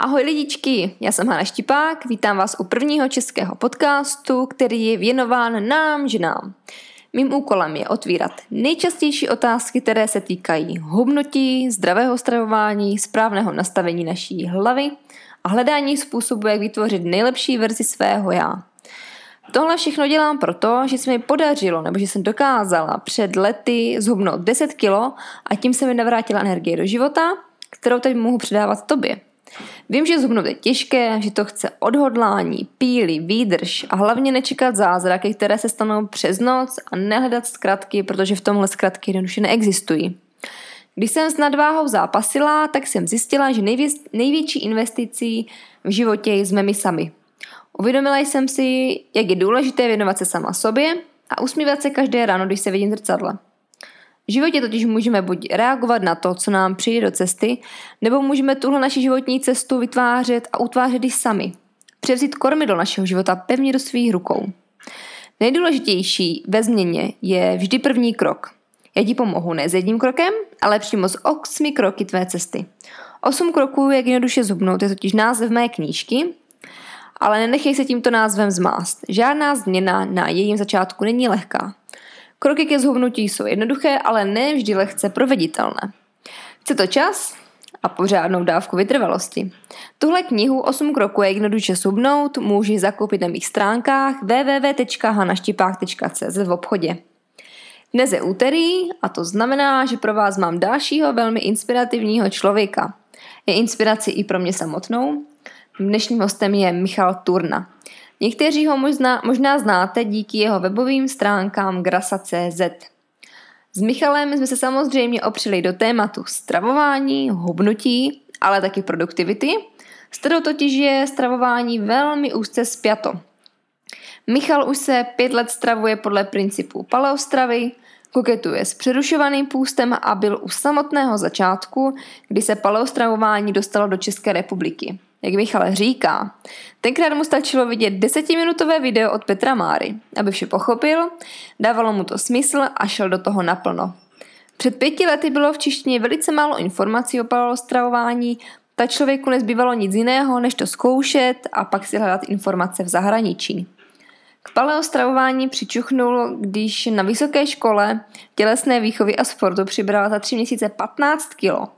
Ahoj lidičky, já jsem Hana Štipák, vítám vás u prvního českého podcastu, který je věnován nám, ženám. Mým úkolem je otvírat nejčastější otázky, které se týkají hubnutí, zdravého stravování, správného nastavení naší hlavy a hledání způsobu, jak vytvořit nejlepší verzi svého já. Tohle všechno dělám proto, že se mi podařilo, nebo že jsem dokázala před lety zhubnout 10 kilo a tím se mi navrátila energie do života, kterou teď mohu předávat tobě. Vím, že zhubnout je těžké, že to chce odhodlání, píly, výdrž a hlavně nečekat zázraky, které se stanou přes noc a nehledat zkratky, protože v tomhle zkratky jednoduše neexistují. Když jsem s nadváhou zápasila, tak jsem zjistila, že nejvě- největší investicí v životě jsme my sami. Uvědomila jsem si, jak je důležité věnovat se sama sobě a usmívat se každé ráno, když se vidím v zrcadle. V životě totiž můžeme buď reagovat na to, co nám přijde do cesty, nebo můžeme tuhle naši životní cestu vytvářet a utvářet i sami. Převzít kormidlo našeho života pevně do svých rukou. Nejdůležitější ve změně je vždy první krok. Já ti pomohu ne s jedním krokem, ale přímo s osmi kroky tvé cesty. Osm kroků, jak jednoduše zhubnout, je totiž název mé knížky, ale nenechej se tímto názvem zmást. Žádná změna na jejím začátku není lehká. Kroky ke zhubnutí jsou jednoduché, ale ne vždy lehce proveditelné. Chce to čas a pořádnou dávku vytrvalosti. Tuhle knihu 8 kroků je jednoduše subnout můžeš zakoupit na mých stránkách www.hanaštipák.cz v obchodě. Dnes je úterý a to znamená, že pro vás mám dalšího velmi inspirativního člověka. Je inspirací i pro mě samotnou. Dnešním hostem je Michal Turna. Někteří ho možná, možná znáte díky jeho webovým stránkám grasa.cz. S Michalem jsme se samozřejmě opřeli do tématu stravování, hubnutí, ale taky produktivity, s kterou totiž je stravování velmi úzce spjato. Michal už se pět let stravuje podle principu paleostravy, koketuje s přerušovaným půstem a byl u samotného začátku, kdy se paleostravování dostalo do České republiky jak Michal říká. Tenkrát mu stačilo vidět desetiminutové video od Petra Máry, aby vše pochopil, dávalo mu to smysl a šel do toho naplno. Před pěti lety bylo v češtině velice málo informací o palostravování, tak člověku nezbývalo nic jiného, než to zkoušet a pak si hledat informace v zahraničí. K paleostravování přičuchnul, když na vysoké škole tělesné výchovy a sportu přibrala za tři měsíce 15 kilo.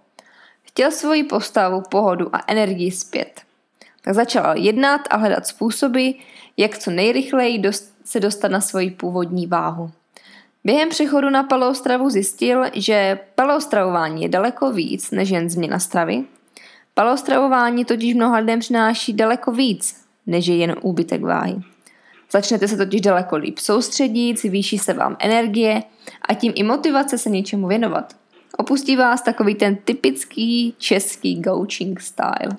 Chtěl svoji postavu, pohodu a energii zpět. Tak začal jednat a hledat způsoby, jak co nejrychleji dost, se dostat na svoji původní váhu. Během přechodu na paleostravu zjistil, že paleostravování je daleko víc než jen změna stravy. Paleostravování totiž mnoha lidem přináší daleko víc, než je jen úbytek váhy. Začnete se totiž daleko líp soustředit, zvýší se vám energie a tím i motivace se něčemu věnovat. Opustí vás takový ten typický český coaching style.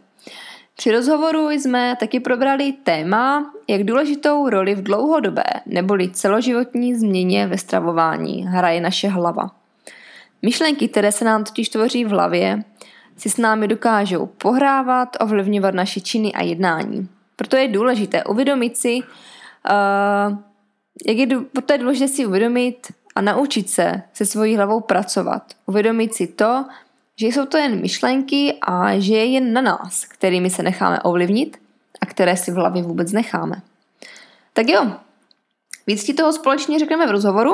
Při rozhovoru jsme taky probrali téma, jak důležitou roli v dlouhodobé neboli celoživotní změně ve stravování hraje naše hlava. Myšlenky, které se nám totiž tvoří v hlavě, si s námi dokážou pohrávat, ovlivňovat naše činy a jednání. Proto je důležité uvědomit si, uh, jak je, proto je důležité si uvědomit, a naučit se se svojí hlavou pracovat. Uvědomit si to, že jsou to jen myšlenky a že je jen na nás, kterými se necháme ovlivnit a které si v hlavě vůbec necháme. Tak jo, víc ti toho společně řekneme v rozhovoru,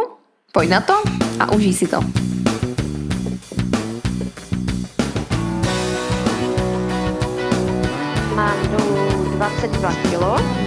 pojď na to a užij si to. Mám dolů 22 kg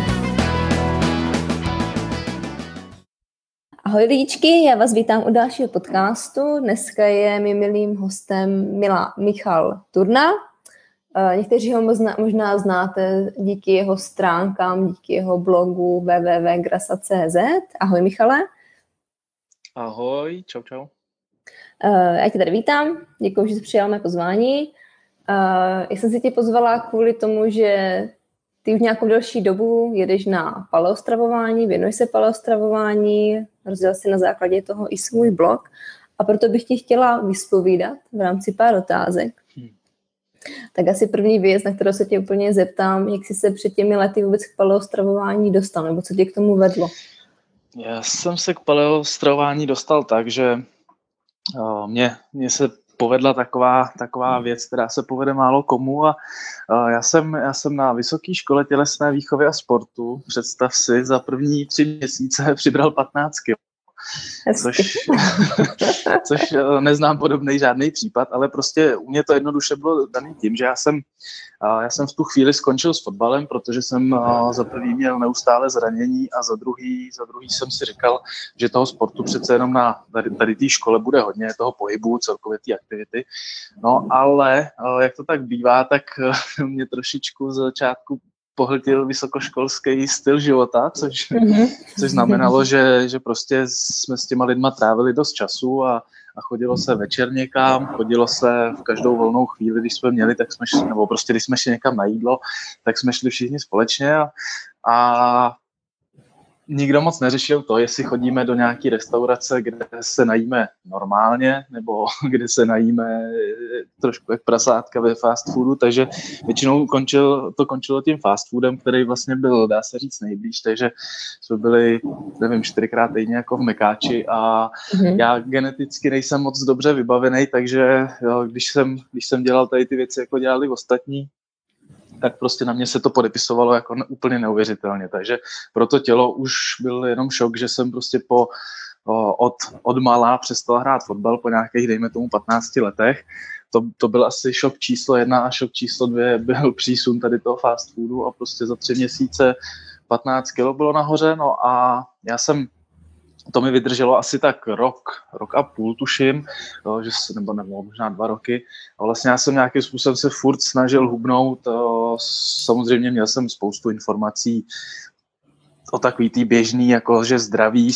Ahoj lidičky, já vás vítám u dalšího podcastu. Dneska je mým milým hostem Mila Michal Turna. Eh, někteří ho možná, možná znáte díky jeho stránkám, díky jeho blogu www.grasa.cz. Ahoj Michale. Ahoj, čau čau. Eh, já tě tady vítám, děkuji, že jsi přijal mé pozvání. Eh, já jsem si tě pozvala kvůli tomu, že ty už nějakou delší dobu jedeš na paleostravování, věnuješ se paleostravování, rozdělal si na základě toho i svůj blog a proto bych ti chtěla vyspovídat v rámci pár otázek. Hmm. Tak asi první věc, na kterou se tě úplně zeptám, jak jsi se před těmi lety vůbec k paleostravování dostal, nebo co tě k tomu vedlo? Já jsem se k paleostravování dostal tak, že mě, mě se povedla taková, taková věc, která se povede málo komu a já jsem, já jsem na Vysoké škole tělesné výchovy a sportu, představ si, za první tři měsíce přibral 15 kg. Což, což eh, neznám podobný žádný případ, ale prostě u mě to jednoduše bylo daný tím, že já jsem, já jsem v tu chvíli skončil s fotbalem, protože jsem za prvý měl neustále zranění a za druhý, za druhý jsem si říkal, že toho sportu přece jenom na tady, tady té škole bude hodně, toho pohybu, celkově té aktivity. No ale jak to tak bývá, tak mě trošičku z začátku pohltil vysokoškolský styl života, což, mm-hmm. což znamenalo, že, že prostě jsme s těma lidma trávili dost času a, a chodilo se večer někam, chodilo se v každou volnou chvíli, když jsme měli, tak jsme šli, nebo prostě když jsme šli někam na jídlo, tak jsme šli všichni společně a, a nikdo moc neřešil to, jestli chodíme do nějaké restaurace, kde se najíme normálně, nebo kde se najíme eh, trošku jak prasátka ve fast foodu, takže většinou končil, to končilo tím fast foodem, který vlastně byl, dá se říct, nejblíž, takže jsme byli, nevím, čtyřikrát týdně jako v Mekáči a mm-hmm. já geneticky nejsem moc dobře vybavený, takže jo, když, jsem, když jsem dělal tady ty věci, jako dělali ostatní, tak prostě na mě se to podepisovalo jako úplně neuvěřitelně. Takže pro to tělo už byl jenom šok, že jsem prostě po od, od malá přestal hrát fotbal po nějakých, dejme tomu, 15 letech. To, to byl asi šok číslo jedna a šok číslo dvě byl přísun tady toho fast foodu a prostě za tři měsíce 15 kilo bylo nahoře, no a já jsem to mi vydrželo asi tak rok, rok a půl, tuším, jo, že, nebo, nebo možná dva roky. A vlastně já jsem nějakým způsobem se furt snažil hubnout. Samozřejmě měl jsem spoustu informací o takový tý běžný, jako že zdraví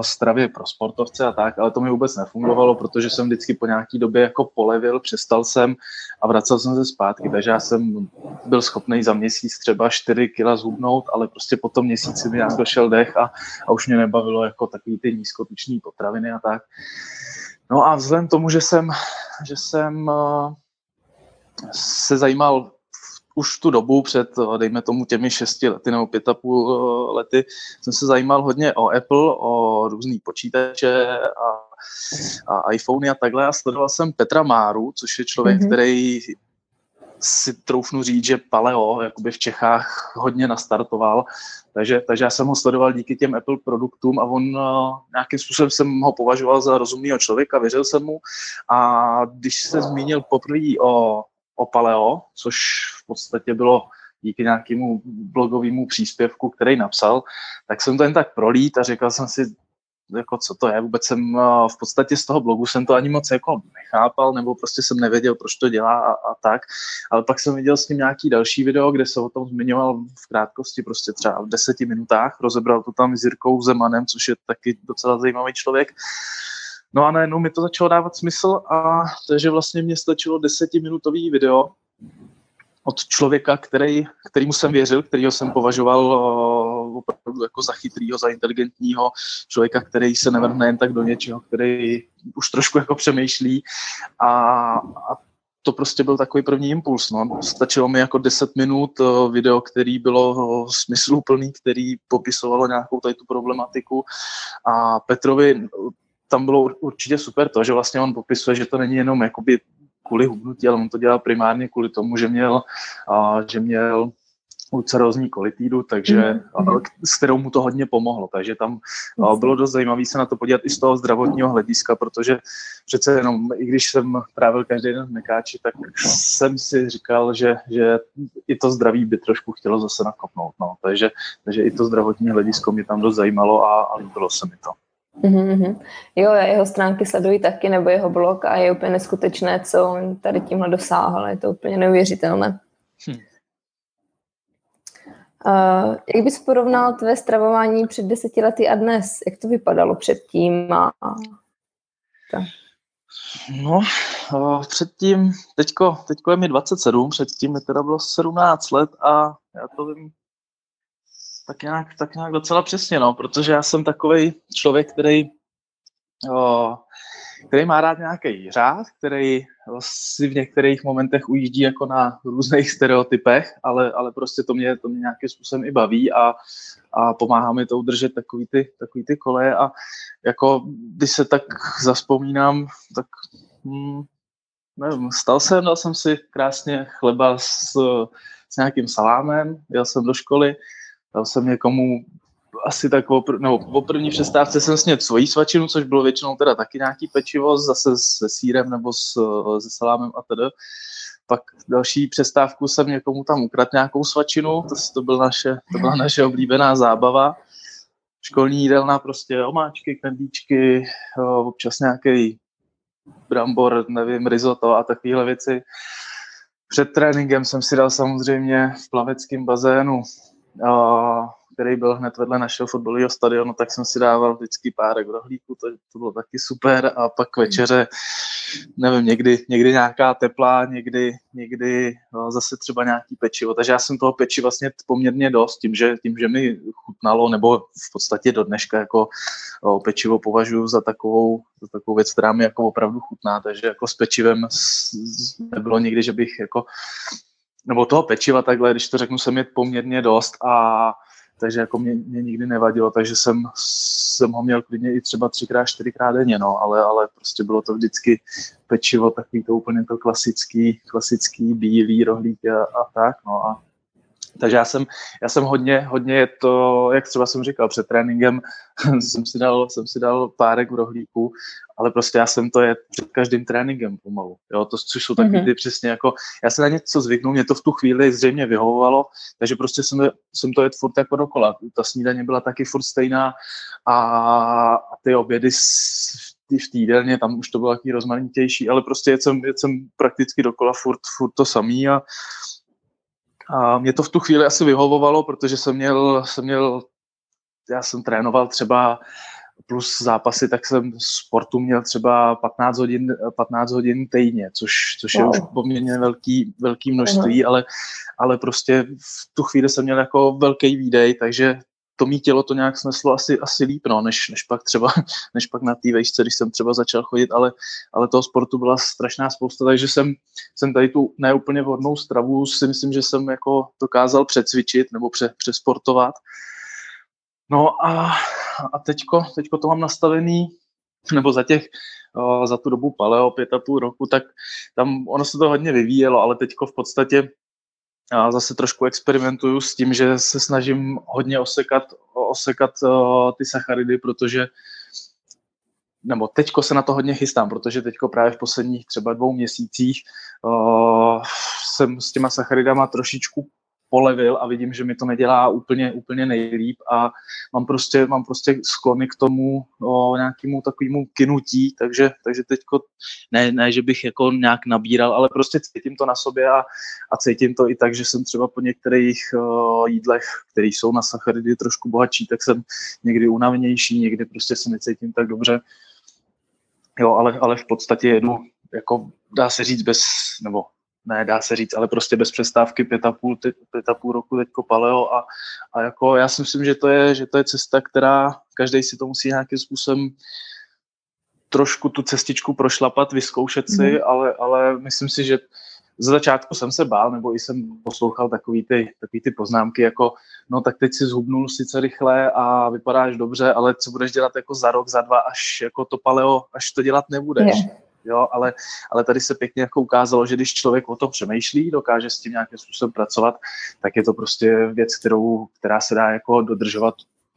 stravě pro sportovce a tak, ale to mi vůbec nefungovalo, protože jsem vždycky po nějaký době jako polevil, přestal jsem a vracel jsem se zpátky, takže já jsem byl schopný za měsíc třeba 4 kila zhubnout, ale prostě po tom měsíci mi nějak došel dech a, a už mě nebavilo jako takový ty nízkotuční potraviny a tak. No a vzhledem tomu, že jsem, že jsem se zajímal už tu dobu před, dejme tomu, těmi šesti lety nebo pět a půl eh, lety jsem se zajímal hodně o Apple, o různý počítače a, a iPhony a takhle a sledoval jsem Petra Máru, což je člověk, mm-hmm. který si troufnu říct, že paleo jakoby v Čechách hodně nastartoval, takže, takže já jsem ho sledoval díky těm Apple produktům a on uh, nějakým způsobem jsem ho považoval za rozumného člověka, věřil jsem mu a když se zmínil poprvé o o paleo, což v podstatě bylo díky nějakému blogovému příspěvku, který napsal, tak jsem to jen tak prolít a říkal jsem si, jako co to je, vůbec jsem eh, v podstatě z toho blogu jsem to ani moc jako nechápal, nebo prostě jsem nevěděl, proč to dělá a, a tak, ale pak jsem viděl s ním nějaký další video, kde se o tom zmiňoval v krátkosti, prostě třeba v deseti minutách, rozebral to tam s Jirkou Zemanem, což je taky docela zajímavý člověk No a najednou mi to začalo dávat smysl a takže vlastně mě stačilo desetiminutový video od člověka, který, kterýmu jsem věřil, kterýho jsem považoval uh, opravdu jako za chytrýho, za inteligentního člověka, který se nevrhne jen tak do něčeho, který už trošku jako přemýšlí a, a to prostě byl takový první impuls. No. Stačilo mi jako 10 minut uh, video, který bylo uh, smysluplný, který popisovalo nějakou tady tu problematiku a Petrovi tam bylo určitě super to, že vlastně on popisuje, že to není jenom jakoby kvůli hubnutí, ale on to dělal primárně kvůli tomu, že měl, a, že měl ulcerózní kolitídu, takže, mm. s kterou mu to hodně pomohlo. Takže tam a, bylo dost zajímavé se na to podívat i z toho zdravotního hlediska, protože přece jenom, i když jsem trávil každý den v Mekáči, tak jsem si říkal, že, že i to zdraví by trošku chtělo zase nakopnout. No. Takže, takže i to zdravotní hledisko mě tam dost zajímalo a, a líbilo se mi to. Mm-hmm. Jo, já jeho stránky sleduji taky, nebo jeho blog a je úplně neskutečné, co on tady tímhle dosáhl. Je to úplně neuvěřitelné. Hm. Uh, jak bys porovnal tvé stravování před deseti lety a dnes? Jak to vypadalo předtím? A... No, předtím, teďko, teďko je mi 27, předtím mi teda bylo 17 let a já to vím tak nějak, tak nějak docela přesně, no, protože já jsem takový člověk, který, o, který má rád nějaký řád, který si v některých momentech ujíždí jako na různých stereotypech, ale, ale prostě to mě, to mě nějakým způsobem i baví a, a pomáhá mi to udržet takový ty, takový ty koleje a jako když se tak zaspomínám, tak hmm, nevím, stal jsem, dal jsem si krásně chleba s, s nějakým salámem, jel jsem do školy, dal jsem někomu asi tak o, nebo po první přestávce jsem sněd svoji svačinu, což bylo většinou teda taky nějaký pečivo, zase se sírem nebo s, se salámem a tedy. Pak další přestávku jsem někomu tam ukradl nějakou svačinu, to, to, byl naše, to byla naše oblíbená zábava. Školní jídelna prostě omáčky, knedlíčky, občas nějaký brambor, nevím, risotto a takovéhle věci. Před tréninkem jsem si dal samozřejmě v plaveckém bazénu který byl hned vedle našeho fotbalového stadionu, tak jsem si dával vždycky párek rohlíků, to, to bylo taky super. A pak večeře, nevím, někdy, někdy nějaká teplá, někdy, někdy no, zase třeba nějaký pečivo, takže já jsem toho peči vlastně poměrně dost, tím, že, tím, že mi chutnalo, nebo v podstatě do dneška jako o, pečivo považuji za takovou, za takovou věc, která mi jako opravdu chutná, takže jako s pečivem nebylo nikdy, že bych jako nebo toho pečiva takhle, když to řeknu, jsem je poměrně dost a takže jako mě, mě nikdy nevadilo, takže jsem, jsem ho měl klidně i třeba třikrát, čtyřikrát denně, no, ale, ale prostě bylo to vždycky pečivo, takový to úplně to klasický, klasický bílý rohlík a, a tak, no a takže já jsem, já jsem hodně, hodně to, jak třeba jsem říkal, před tréninkem jsem si dal, jsem si dal párek v rohlíku, ale prostě já jsem to je před každým tréninkem pomalu. Jo, to, což jsou takový mm-hmm. ty přesně jako, já se na něco zvyknu, mě to v tu chvíli zřejmě vyhovovalo, takže prostě jsem, jsem to jet furt jako dokola. Ta snídaně byla taky furt stejná a, a ty obědy v týdelně, tam už to bylo taky rozmanitější, ale prostě jet jsem, jet jsem prakticky dokola furt, furt to samý a, a mě to v tu chvíli asi vyhovovalo, protože jsem měl, jsem měl já jsem trénoval třeba plus zápasy, tak jsem sportu měl třeba 15 hodin, 15 hodin týdně, což, což wow. je už poměrně velký, velký množství, ale, ale prostě v tu chvíli jsem měl jako velký výdej, takže to mý tělo to nějak sneslo asi, asi líp, no, než, než pak třeba, než pak na té vejšce, když jsem třeba začal chodit, ale, ale toho sportu byla strašná spousta, takže jsem, jsem tady tu neúplně vhodnou stravu si myslím, že jsem jako dokázal přecvičit nebo pře, přesportovat. No a, a teďko, teďko to mám nastavený, nebo za těch, za tu dobu paleo, pět a půl roku, tak tam ono se to hodně vyvíjelo, ale teďko v podstatě já zase trošku experimentuju s tím, že se snažím hodně osekat, osekat uh, ty sacharidy, protože nebo teďko se na to hodně chystám, protože teďko právě v posledních třeba dvou měsících uh, jsem s těma sacharidama trošičku polevil a vidím, že mi to nedělá úplně, úplně nejlíp a mám prostě, mám prostě sklony k tomu o nějakému takovému kinutí, takže, takže teďko ne, ne, že bych jako nějak nabíral, ale prostě cítím to na sobě a, a cítím to i tak, že jsem třeba po některých o, jídlech, které jsou na sacharidy trošku bohatší, tak jsem někdy unavenější, někdy prostě se necítím tak dobře. Jo, ale, ale v podstatě jedu, jako dá se říct bez, nebo ne, dá se říct, ale prostě bez přestávky pět a půl, pět a půl roku teďko paleo a, a jako já si myslím, že to je, že to je cesta, která každý si to musí nějakým způsobem trošku tu cestičku prošlapat, vyzkoušet si, mm. ale, ale myslím si, že za začátku jsem se bál, nebo i jsem poslouchal takový ty, takový ty poznámky, jako no tak teď si zhubnul sice rychle a vypadáš dobře, ale co budeš dělat jako za rok, za dva, až jako to paleo, až to dělat nebudeš. Yeah jo, ale, ale tady se pěkně jako ukázalo, že když člověk o tom přemýšlí, dokáže s tím nějakým způsobem pracovat, tak je to prostě věc, kterou, která se dá jako dodržovat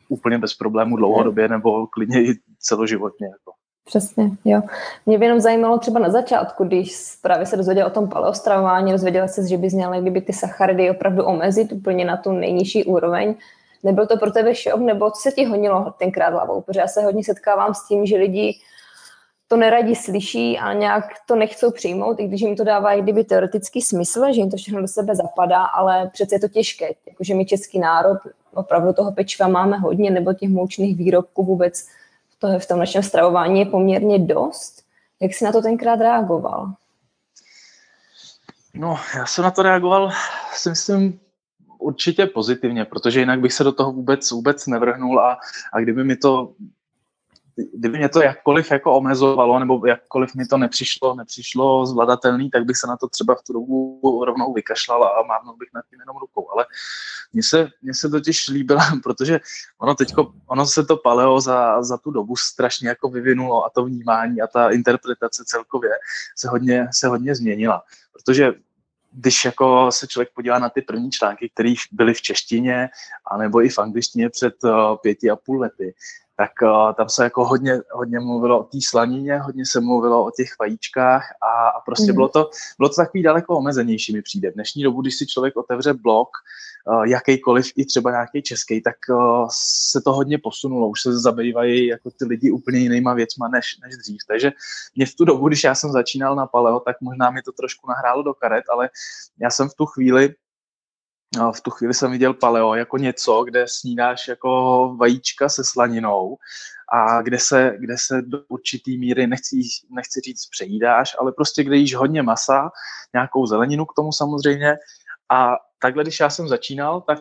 úplně bez problémů dlouhodobě nebo klidně i celoživotně. Jako. Přesně, jo. Mě by jenom zajímalo třeba na začátku, když právě se dozvěděl o tom paleostravování, dozvěděla se, že bys měla kdyby ty sacharidy opravdu omezit úplně na tu nejnižší úroveň. Nebyl to pro tebe šok, nebo co se ti honilo tenkrát hlavou? Protože já se hodně setkávám s tím, že lidi to neradi slyší a nějak to nechcou přijmout, i když jim to dává kdyby teoretický smysl, že jim to všechno do sebe zapadá, ale přece je to těžké. Jakože my český národ opravdu toho pečiva máme hodně, nebo těch moučných výrobků vůbec v, to, v tom našem stravování je poměrně dost. Jak jsi na to tenkrát reagoval? No, já jsem na to reagoval, si myslím, určitě pozitivně, protože jinak bych se do toho vůbec, vůbec nevrhnul a, a kdyby mi to kdyby mě to jakkoliv jako omezovalo, nebo jakkoliv mi to nepřišlo, nepřišlo zvladatelný, tak bych se na to třeba v tu dobu rovnou vykašlal a mávnul bych nad tím jenom rukou. Ale mně se, mně se totiž líbilo, protože ono teďko, ono se to paleo za, za tu dobu strašně jako vyvinulo a to vnímání a ta interpretace celkově se hodně, se hodně změnila. Protože když jako se člověk podívá na ty první články, které byly v češtině, anebo i v angličtině před uh, pěti a půl lety, tak uh, tam se jako hodně, hodně mluvilo o té slanině, hodně se mluvilo o těch vajíčkách a, a prostě mm. bylo, to, bylo to takový daleko omezenější mi přijde. V dnešní dobu, když si člověk otevře blog, uh, jakýkoliv, i třeba nějaký český, tak uh, se to hodně posunulo. Už se zabývají jako ty lidi úplně jinýma věcma než, než dřív. Takže mě v tu dobu, když já jsem začínal na paleo, tak možná mi to trošku nahrálo do karet, ale já jsem v tu chvíli v tu chvíli jsem viděl paleo jako něco, kde snídáš jako vajíčka se slaninou a kde se, kde se do určitý míry, nechci, nechci říct přejídáš, ale prostě kde jíš hodně masa, nějakou zeleninu k tomu samozřejmě. A takhle, když já jsem začínal, tak,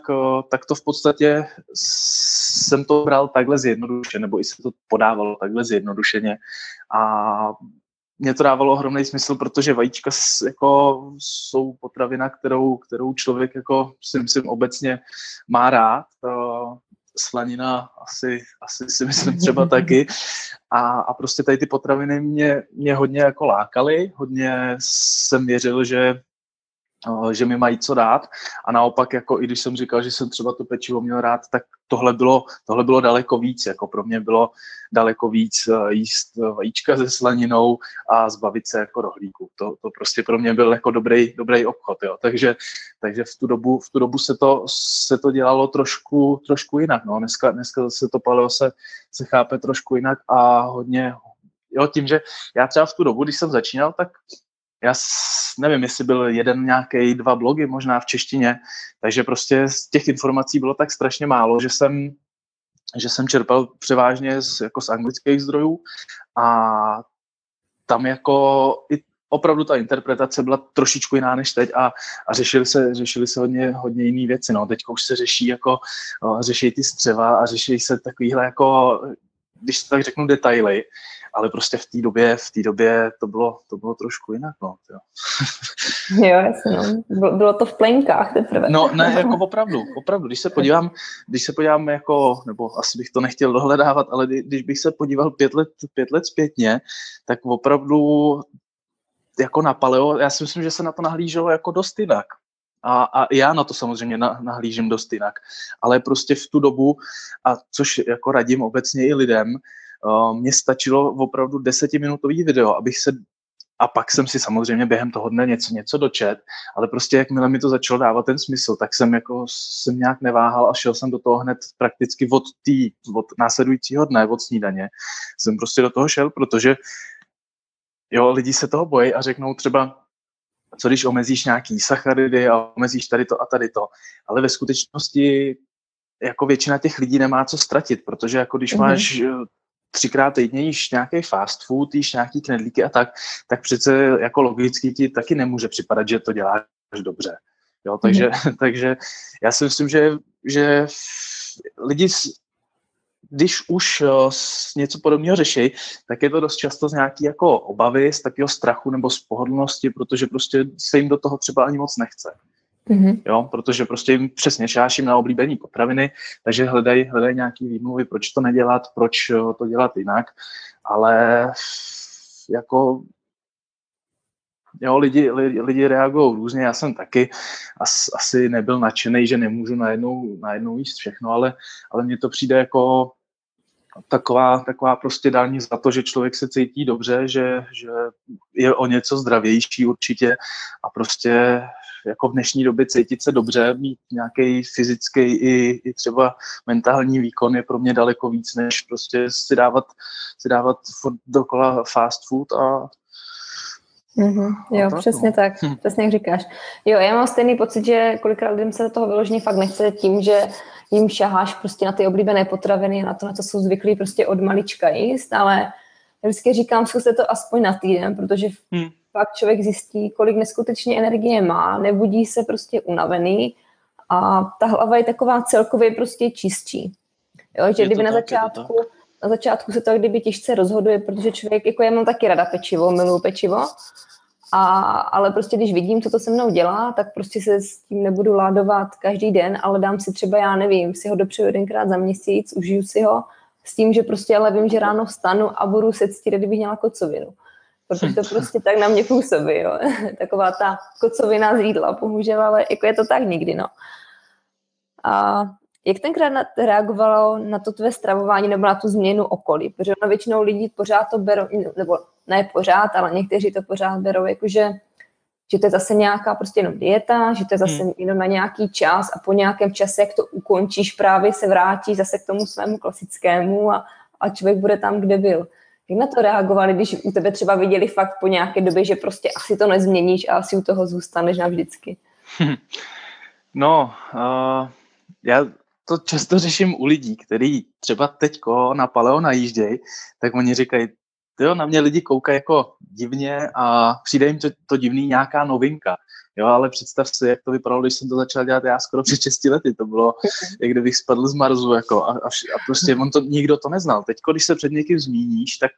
tak to v podstatě jsem to bral takhle zjednodušeně, nebo i se to podávalo takhle zjednodušeně. A mě to dávalo ohromný smysl, protože vajíčka jako jsou potravina, kterou, kterou člověk jako si myslím obecně má rád. Slanina asi, asi si myslím třeba taky. A, a prostě tady ty potraviny mě, mě hodně jako lákaly, hodně jsem věřil, že že mi mají co dát. A naopak, jako i když jsem říkal, že jsem třeba to pečivo měl rád, tak tohle bylo, tohle bylo daleko víc. Jako pro mě bylo daleko víc eh, jíst vajíčka se slaninou a zbavit se jako rohlíku. To, to prostě pro mě byl jako dobrý, dobrý obchod. Jo. Takže, takže v tu dobu, v tu dobu se, to, se to dělalo trošku, trošku jinak. No. Dneska, dneska se to paleo se, se chápe trošku jinak a hodně, jo, tím, že já třeba v tu dobu, když jsem začínal, tak já nevím, jestli byl jeden nějaký, dva blogy možná v češtině, takže prostě z těch informací bylo tak strašně málo, že jsem, že jsem čerpal převážně z, jako z anglických zdrojů a tam jako i opravdu ta interpretace byla trošičku jiná než teď a, a řešili se, řešili se hodně, hodně jiné věci. No. Teď už se řeší jako, no, řeší ty střeva a řeší se takovýhle jako, když tak řeknu detaily, ale prostě v té době, v té době to bylo, to bylo trošku jinak, no. Jo, jo jasně, no. Bylo, bylo to v plenkách teprve. No, ne, jako opravdu, opravdu, když se podívám, když se podívám jako, nebo asi bych to nechtěl dohledávat, ale když bych se podíval pět let, pět let zpětně, tak opravdu jako na paleo, já si myslím, že se na to nahlíželo jako dost jinak. A, a já na to samozřejmě na, nahlížím dost jinak. Ale prostě v tu dobu, a což jako radím obecně i lidem, uh, mně stačilo opravdu desetiminutový video, abych se a pak jsem si samozřejmě během toho dne něco, něco dočet, ale prostě jakmile mi to začalo dávat ten smysl, tak jsem jako jsem nějak neváhal a šel jsem do toho hned prakticky od, tý, od následujícího dne, od snídaně. Jsem prostě do toho šel, protože jo, lidi se toho bojí a řeknou třeba, co když omezíš nějaký sacharidy a omezíš tady to a tady to. Ale ve skutečnosti jako většina těch lidí nemá co ztratit, protože jako když mm-hmm. máš třikrát týdně jíš nějaký fast food, jíš nějaký knedlíky a tak, tak přece jako logicky ti taky nemůže připadat, že to děláš dobře. Jo, takže, mm. takže já si myslím, že, že lidi, když už eh, něco podobného řeší, tak je to dost často z nějaký jako obavy, z takového strachu nebo z pohodlnosti, protože prostě se jim do toho třeba ani moc nechce. Mm-hmm. Jo, protože prostě jim přesně šáším na oblíbené potraviny, takže hledají hledaj nějaký výmluvy, proč to nedělat, proč eh, to dělat jinak, ale jako jo, lidi, lidi, lidi reagují různě, já jsem taky as, asi nebyl nadšený, že nemůžu najednou, najednou jíst všechno, ale, ale mně to přijde jako taková, taková prostě dání za to, že člověk se cítí dobře, že, že je o něco zdravější určitě a prostě jako v dnešní době cítit se dobře, mít nějaký fyzický i, i třeba mentální výkon je pro mě daleko víc, než prostě si dávat, si dávat dokola fast food a Mm-hmm, jo, tak, přesně no. tak, hm. přesně jak říkáš. Jo, já mám stejný pocit, že kolikrát lidem se do toho vyloženě fakt nechce tím, že jim šaháš prostě na ty oblíbené potraviny, na to, na co jsou zvyklí prostě od malička jíst, ale Já vždycky říkám, zkuste to aspoň na týden, protože hmm. pak člověk zjistí, kolik neskutečně energie má, nebudí se prostě unavený a ta hlava je taková celkově prostě čistší. Jo, že je kdyby na tak, začátku, na začátku se to kdyby těžce rozhoduje, protože člověk, jako já mám taky rada pečivo, miluju pečivo, a, ale prostě když vidím, co to se mnou dělá, tak prostě se s tím nebudu ládovat každý den, ale dám si třeba, já nevím, si ho dopřeju jedenkrát za měsíc, užiju si ho s tím, že prostě ale vím, že ráno vstanu a budu se cítit, kdybych měla kocovinu. Protože to prostě tak na mě působí, jo. Taková ta kocovina z jídla, bohužel, ale jako je to tak nikdy, no. A jak tenkrát reagovalo na to tvé stravování nebo na tu změnu okolí? Protože ono většinou lidí pořád to berou, nebo ne pořád, ale někteří to pořád berou, jakože že to je zase nějaká prostě jenom dieta, že to je zase hmm. jenom na nějaký čas a po nějakém čase, jak to ukončíš, právě se vrátíš zase k tomu svému klasickému a, a člověk bude tam, kde byl. Jak na to reagovali, když u tebe třeba viděli fakt po nějaké době, že prostě asi to nezměníš a asi u toho zůstaneš navždycky? No, uh, já to často řeším u lidí, kteří třeba teďko na paleo najíždějí, tak oni říkají, jo, na mě lidi koukají jako divně a přijde jim to, to divný nějaká novinka. Jo, ale představ si, jak to vypadalo, když jsem to začal dělat já skoro před 6 lety. To bylo, jak kdybych spadl z Marzu, jako, a, a, a prostě on to, nikdo to neznal. Teď, když se před někým zmíníš, tak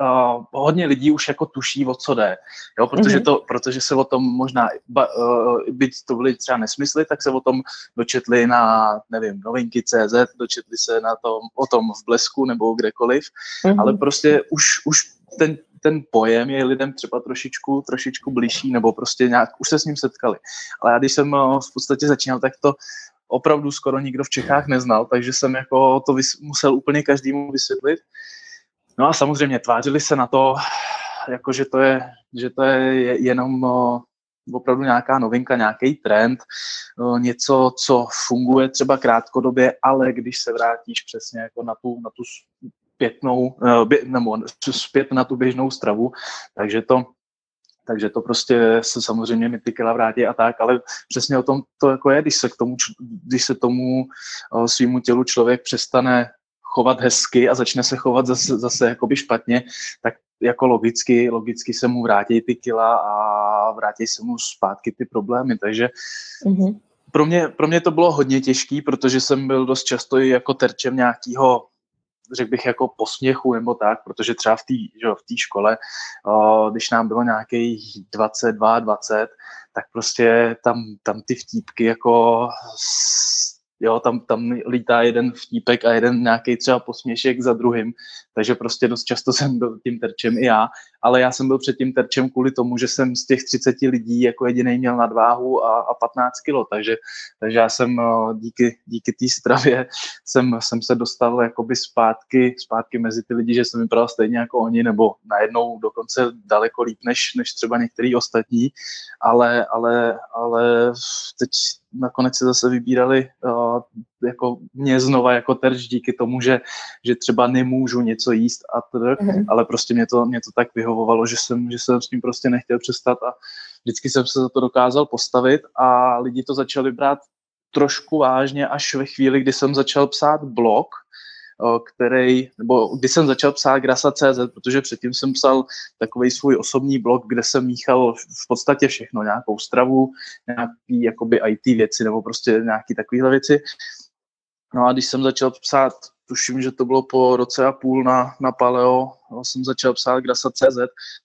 uh, hodně lidí už jako tuší, o co jde, jo, protože, mm-hmm. to, protože se o tom možná, ba, uh, byť to byly třeba nesmysly, tak se o tom dočetli na, nevím, novinky CZ, dočetli se na tom, o tom v Blesku nebo kdekoliv, mm-hmm. ale prostě už, už ten, ten pojem je lidem třeba trošičku, trošičku blížší, nebo prostě nějak, už se s ním setkali. Ale já když jsem uh, v podstatě začínal, tak to opravdu skoro nikdo v Čechách neznal, takže jsem jako to vys- musel úplně každému vysvětlit. No a samozřejmě tvářili se na to, jako že to je, že to je jenom no, opravdu nějaká novinka, nějaký trend, něco, co funguje třeba krátkodobě, ale když se vrátíš přesně jako na tu, na tu zpětnou, bě, nebo zpět na tu běžnou stravu, takže to, takže to prostě se samozřejmě mi ty kila vrátí a tak, ale přesně o tom to jako je, když se k tomu, když se tomu svýmu tělu člověk přestane chovat hezky a začne se chovat zase, zase jakoby špatně, tak jako logicky, logicky se mu vrátí ty kila a vrátí se mu zpátky ty problémy, takže mm-hmm. pro, mě, pro mě to bylo hodně těžký, protože jsem byl dost často i jako terčem nějakého řekl bych jako posměchu nebo tak, protože třeba v té v škole, když nám bylo nějakých 22, 20, tak prostě tam, tam ty vtípky jako jo, tam, tam lítá jeden vtípek a jeden nějaký třeba posměšek za druhým, takže prostě dost často jsem byl tím terčem i já, ale já jsem byl před tím terčem kvůli tomu, že jsem z těch 30 lidí jako jediný měl nadváhu a, a 15 kilo, takže, takže já jsem eh, díky, díky té stravě jsem, jsem se dostal jakoby zpátky, zpátky mezi ty lidi, že jsem vypadal stejně jako oni, nebo najednou dokonce daleko líp než, než třeba některý ostatní, ale, ale, ale teď nakonec se zase vybírali uh, jako mě znova jako terč díky tomu, že, že třeba nemůžu něco jíst a tak, mm-hmm. ale prostě mě to, mě to tak vyhovovalo, že jsem, že jsem s tím prostě nechtěl přestat a vždycky jsem se za to dokázal postavit a lidi to začali brát trošku vážně až ve chvíli, kdy jsem začal psát blog, který, nebo když jsem začal psát Grasa.cz, protože předtím jsem psal takový svůj osobní blog, kde jsem míchal v podstatě všechno, nějakou stravu, nějaký jakoby IT věci, nebo prostě nějaký takovéhle věci. No a když jsem začal psát, tuším, že to bylo po roce a půl na, na Paleo, no, jsem začal psát Grasa.cz,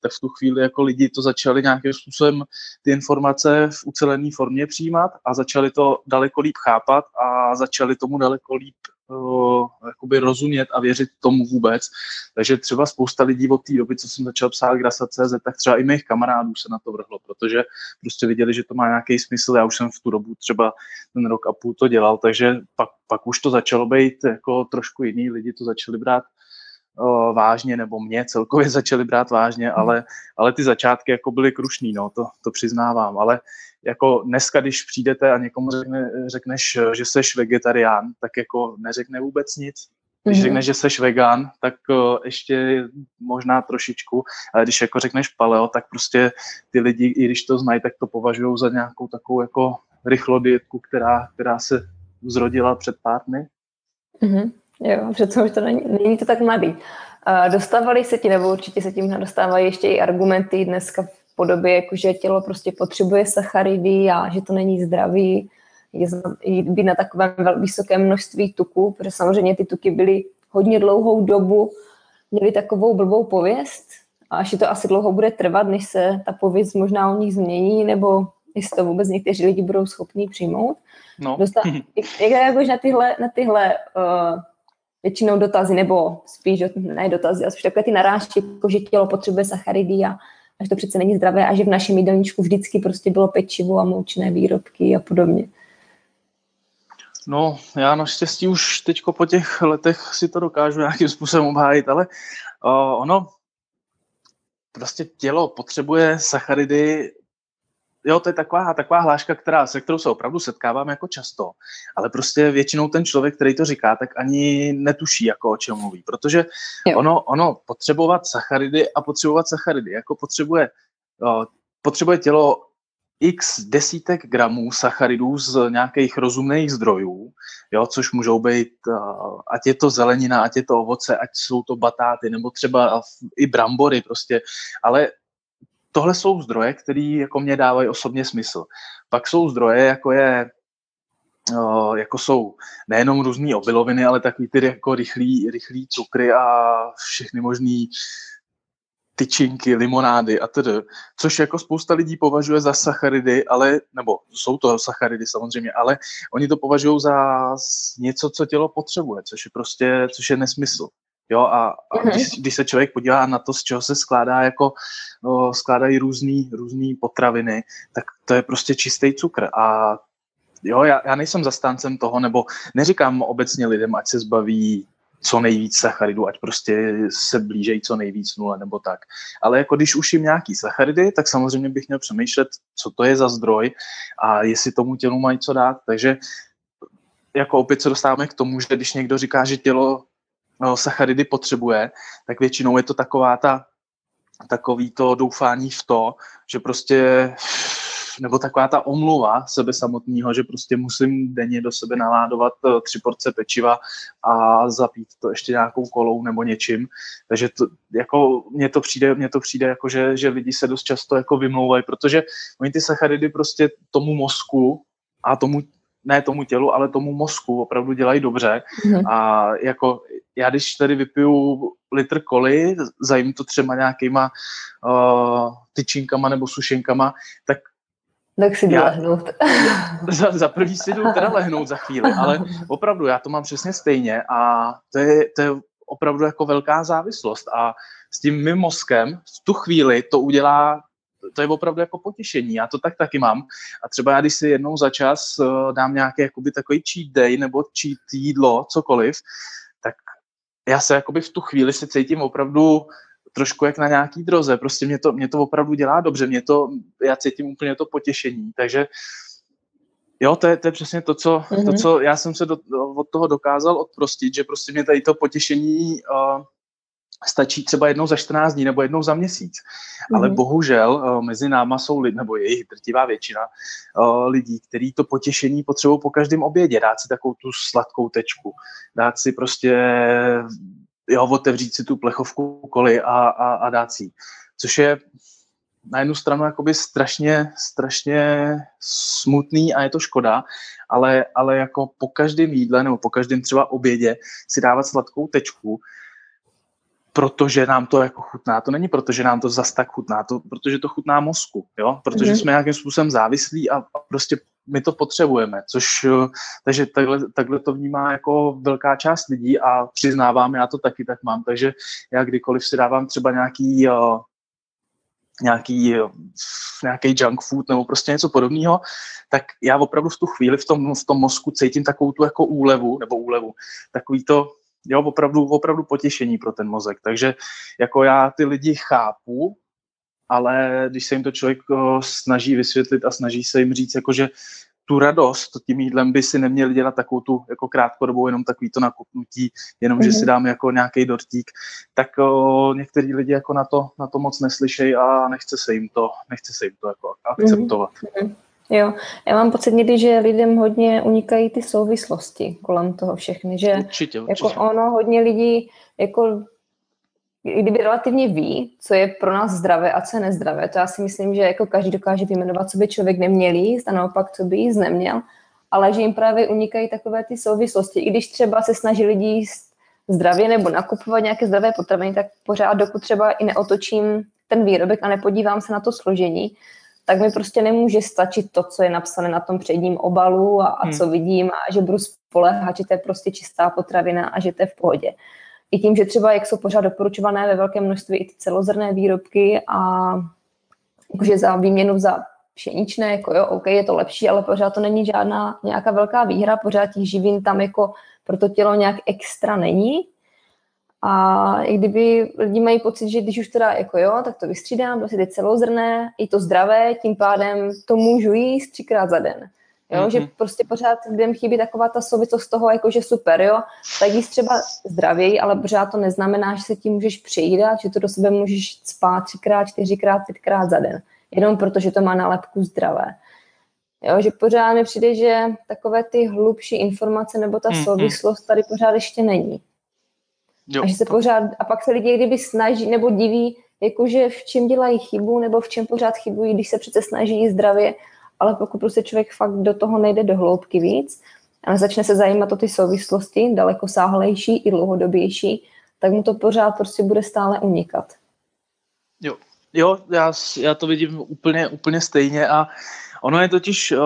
tak v tu chvíli jako lidi to začali nějakým způsobem ty informace v ucelené formě přijímat a začali to daleko líp chápat a začali tomu daleko líp uh, jakoby rozumět a věřit tomu vůbec. Takže třeba spousta lidí od té doby, co jsem začal psát Grasa.cz, tak třeba i mých kamarádů se na to vrhlo, protože prostě viděli, že to má nějaký smysl. Já už jsem v tu dobu třeba ten rok a půl to dělal, takže pak, pak už to začalo být jako trošku jiný, lidi to začali brát uh, vážně, nebo mě celkově začali brát vážně, hmm. ale, ale ty začátky jako byly krušný, no, to, to přiznávám, ale jako dneska, když přijdete a někomu řekne, řekneš, že seš vegetarián, tak jako neřekne vůbec nic. Když mm-hmm. řekneš, že seš vegan, tak uh, ještě možná trošičku, ale když jako řekneš paleo, tak prostě ty lidi, i když to znají, tak to považují za nějakou takovou jako rychlodietku, která, která se zrodila před pár dny. Mm-hmm. Jo, přece už to není, není to tak mladý. A dostávaly se ti, nebo určitě se tím dostávají ještě i argumenty dneska podobě, jako že tělo prostě potřebuje sacharidy a že to není zdravý, je být na takovém vysokém množství tuku, protože samozřejmě ty tuky byly hodně dlouhou dobu, měly takovou blbou pověst a až to asi dlouho bude trvat, než se ta pověst možná o nich změní, nebo jestli to vůbec někteří lidi budou schopni přijmout. No. Dostat, jak reaguješ na tyhle, na tyhle uh, většinou dotazy, nebo spíš ne dotazy, ale spíš takové ty narážky, jako že tělo potřebuje sacharidy a, a že to přece není zdravé a že v našem jídelníčku vždycky prostě bylo pečivo a moučné výrobky a podobně. No, já naštěstí už teď po těch letech si to dokážu nějakým způsobem obhájit, ale uh, ono, prostě tělo potřebuje sacharidy jo, to je taková, taková hláška, která, se kterou se opravdu setkávám jako často, ale prostě většinou ten člověk, který to říká, tak ani netuší, jako o čem mluví, protože ono, ono potřebovat sacharidy a potřebovat sacharidy, jako potřebuje, o, potřebuje tělo x desítek gramů sacharidů z nějakých rozumných zdrojů, jo, což můžou být, ať je to zelenina, ať je to ovoce, ať jsou to batáty, nebo třeba i brambory prostě, ale tohle jsou zdroje, které jako mě dávají osobně smysl. Pak jsou zdroje, jako je jako jsou nejenom různé obiloviny, ale takový ty jako rychlý, rychlý cukry a všechny možný tyčinky, limonády a tedy, což jako spousta lidí považuje za sacharidy, ale, nebo jsou to sacharidy samozřejmě, ale oni to považují za něco, co tělo potřebuje, což je prostě, což je nesmysl. Jo, a, a mm-hmm. když, když se člověk podívá na to, z čeho se skládá jako, no, skládají různý, různý potraviny, tak to je prostě čistý cukr. A jo, já, já nejsem zastáncem toho, nebo neříkám obecně lidem, ať se zbaví co nejvíc sacharidů, ať prostě se blížejí co nejvíc nule nebo tak. Ale jako když už jim nějaký sacharidy, tak samozřejmě bych měl přemýšlet, co to je za zdroj a jestli tomu tělu mají co dát. Takže jako opět se dostáváme k tomu, že když někdo říká, že tělo sacharidy potřebuje, tak většinou je to taková ta, takový to doufání v to, že prostě nebo taková ta omluva sebe samotného, že prostě musím denně do sebe naládovat eh, tři porce pečiva a zapít to ještě nějakou kolou nebo něčím. Takže to, jako mně to přijde, mně to přijde jako, že, že lidi se dost často jako vymlouvají, protože oni ty sacharidy prostě tomu mozku a tomu ne tomu tělu, ale tomu mozku opravdu dělají dobře. Mm-hmm. A jako já když tady vypiju litr koli, zajím to třeba nějakýma uh, tyčinkama nebo sušenkama, tak tak si jdu lehnout. za, za první si jdu teda lehnout za chvíli, ale opravdu já to mám přesně stejně a to je, to je opravdu jako velká závislost a s tím mým mozkem v tu chvíli to udělá to je opravdu jako potěšení. Já to tak taky mám. A třeba já, když si jednou za čas uh, dám nějaký jakoby takový cheat day nebo cheat jídlo, cokoliv, tak já se jakoby v tu chvíli se cítím opravdu trošku jak na nějaký droze. Prostě mě to, mě to opravdu dělá dobře. Mě to, já cítím úplně to potěšení. Takže jo, to je, to je přesně to co, mm-hmm. to, co já jsem se do, od toho dokázal odprostit, že prostě mě tady to potěšení uh, stačí třeba jednou za 14 dní nebo jednou za měsíc. Mm-hmm. Ale bohužel eh, mezi náma jsou lidi, nebo jejich drtivá většina eh, lidí, kteří to potěšení potřebují po každém obědě, dát si takovou tu sladkou tečku, dát si prostě, jo, otevřít si tu plechovku koli a, a, a dát si Což je na jednu stranu jakoby strašně, strašně smutný a je to škoda, ale, ale jako po každém jídle nebo po každém třeba obědě si dávat sladkou tečku, protože nám to jako chutná. To není proto, že nám to zas tak chutná, to, protože to chutná mozku, jo? protože mm-hmm. jsme nějakým způsobem závislí a, a prostě my to potřebujeme, což, takže takhle, takhle to vnímá jako velká část lidí a přiznávám, já to taky tak mám, takže já kdykoliv si dávám třeba nějaký uh, nějaký, nějaký junk food nebo prostě něco podobného, tak já opravdu v tu chvíli v tom, v tom mozku cítím takovou tu jako úlevu, nebo úlevu, takový to, jo, opravdu, opravdu potěšení pro ten mozek. Takže jako já ty lidi chápu, ale když se jim to člověk snaží vysvětlit a snaží se jim říct, jako že tu radost tím jídlem by si neměli dělat takovou tu jako krátkodobou, jenom takový to nakupnutí, jenom, mm-hmm. že si mhm. dáme jako nějaký dortík, tak o, některý lidi jako na to, na to moc neslyšejí a nechce se jim to, nechce se jim to jako akceptovat. Mm-hmm. Jo, já mám pocit někdy, že lidem hodně unikají ty souvislosti kolem toho všechny, že určitě, určitě. jako ono hodně lidí jako kdyby relativně ví, co je pro nás zdravé a co je nezdravé, to já si myslím, že jako každý dokáže vyjmenovat, co by člověk neměl jíst a naopak, co by jíst neměl, ale že jim právě unikají takové ty souvislosti. I když třeba se snaží lidi jíst zdravě nebo nakupovat nějaké zdravé potraviny, tak pořád, dokud třeba i neotočím ten výrobek a nepodívám se na to složení, tak mi prostě nemůže stačit to, co je napsané na tom předním obalu a, a hmm. co vidím a že budu spolehat, že to je prostě čistá potravina a že to je v pohodě. I tím, že třeba jak jsou pořád doporučované ve velkém množství i ty celozrné výrobky a jakože za výměnu za pšeničné, jako jo, OK, je to lepší, ale pořád to není žádná nějaká velká výhra, pořád těch živin tam jako pro to tělo nějak extra není. A i kdyby lidi mají pocit, že když už teda jako jo, tak to vystřídám, prostě teď celozrné, i to zdravé, tím pádem to můžu jíst třikrát za den. Jo, mm-hmm. že prostě pořád lidem chybí taková ta souvislost toho, jako že super, jo, tak jíst třeba zdravěji, ale pořád to neznamená, že se tím můžeš přejídat, že to do sebe můžeš spát třikrát, čtyřikrát, pětkrát za den. Jenom proto, že to má nálepku zdravé. Jo, že pořád mi přijde, že takové ty hlubší informace nebo ta mm-hmm. souvislost tady pořád ještě není. Jo. A, že se pořád, a pak se lidi kdyby snaží nebo diví, jakože v čem dělají chybu nebo v čem pořád chybují, když se přece snaží zdravě, ale pokud prostě člověk fakt do toho nejde do hloubky víc a začne se zajímat o ty souvislosti, daleko sáhlejší i dlouhodobější, tak mu to pořád prostě bude stále unikat. Jo, jo já, já to vidím úplně, úplně stejně a ono je totiž uh,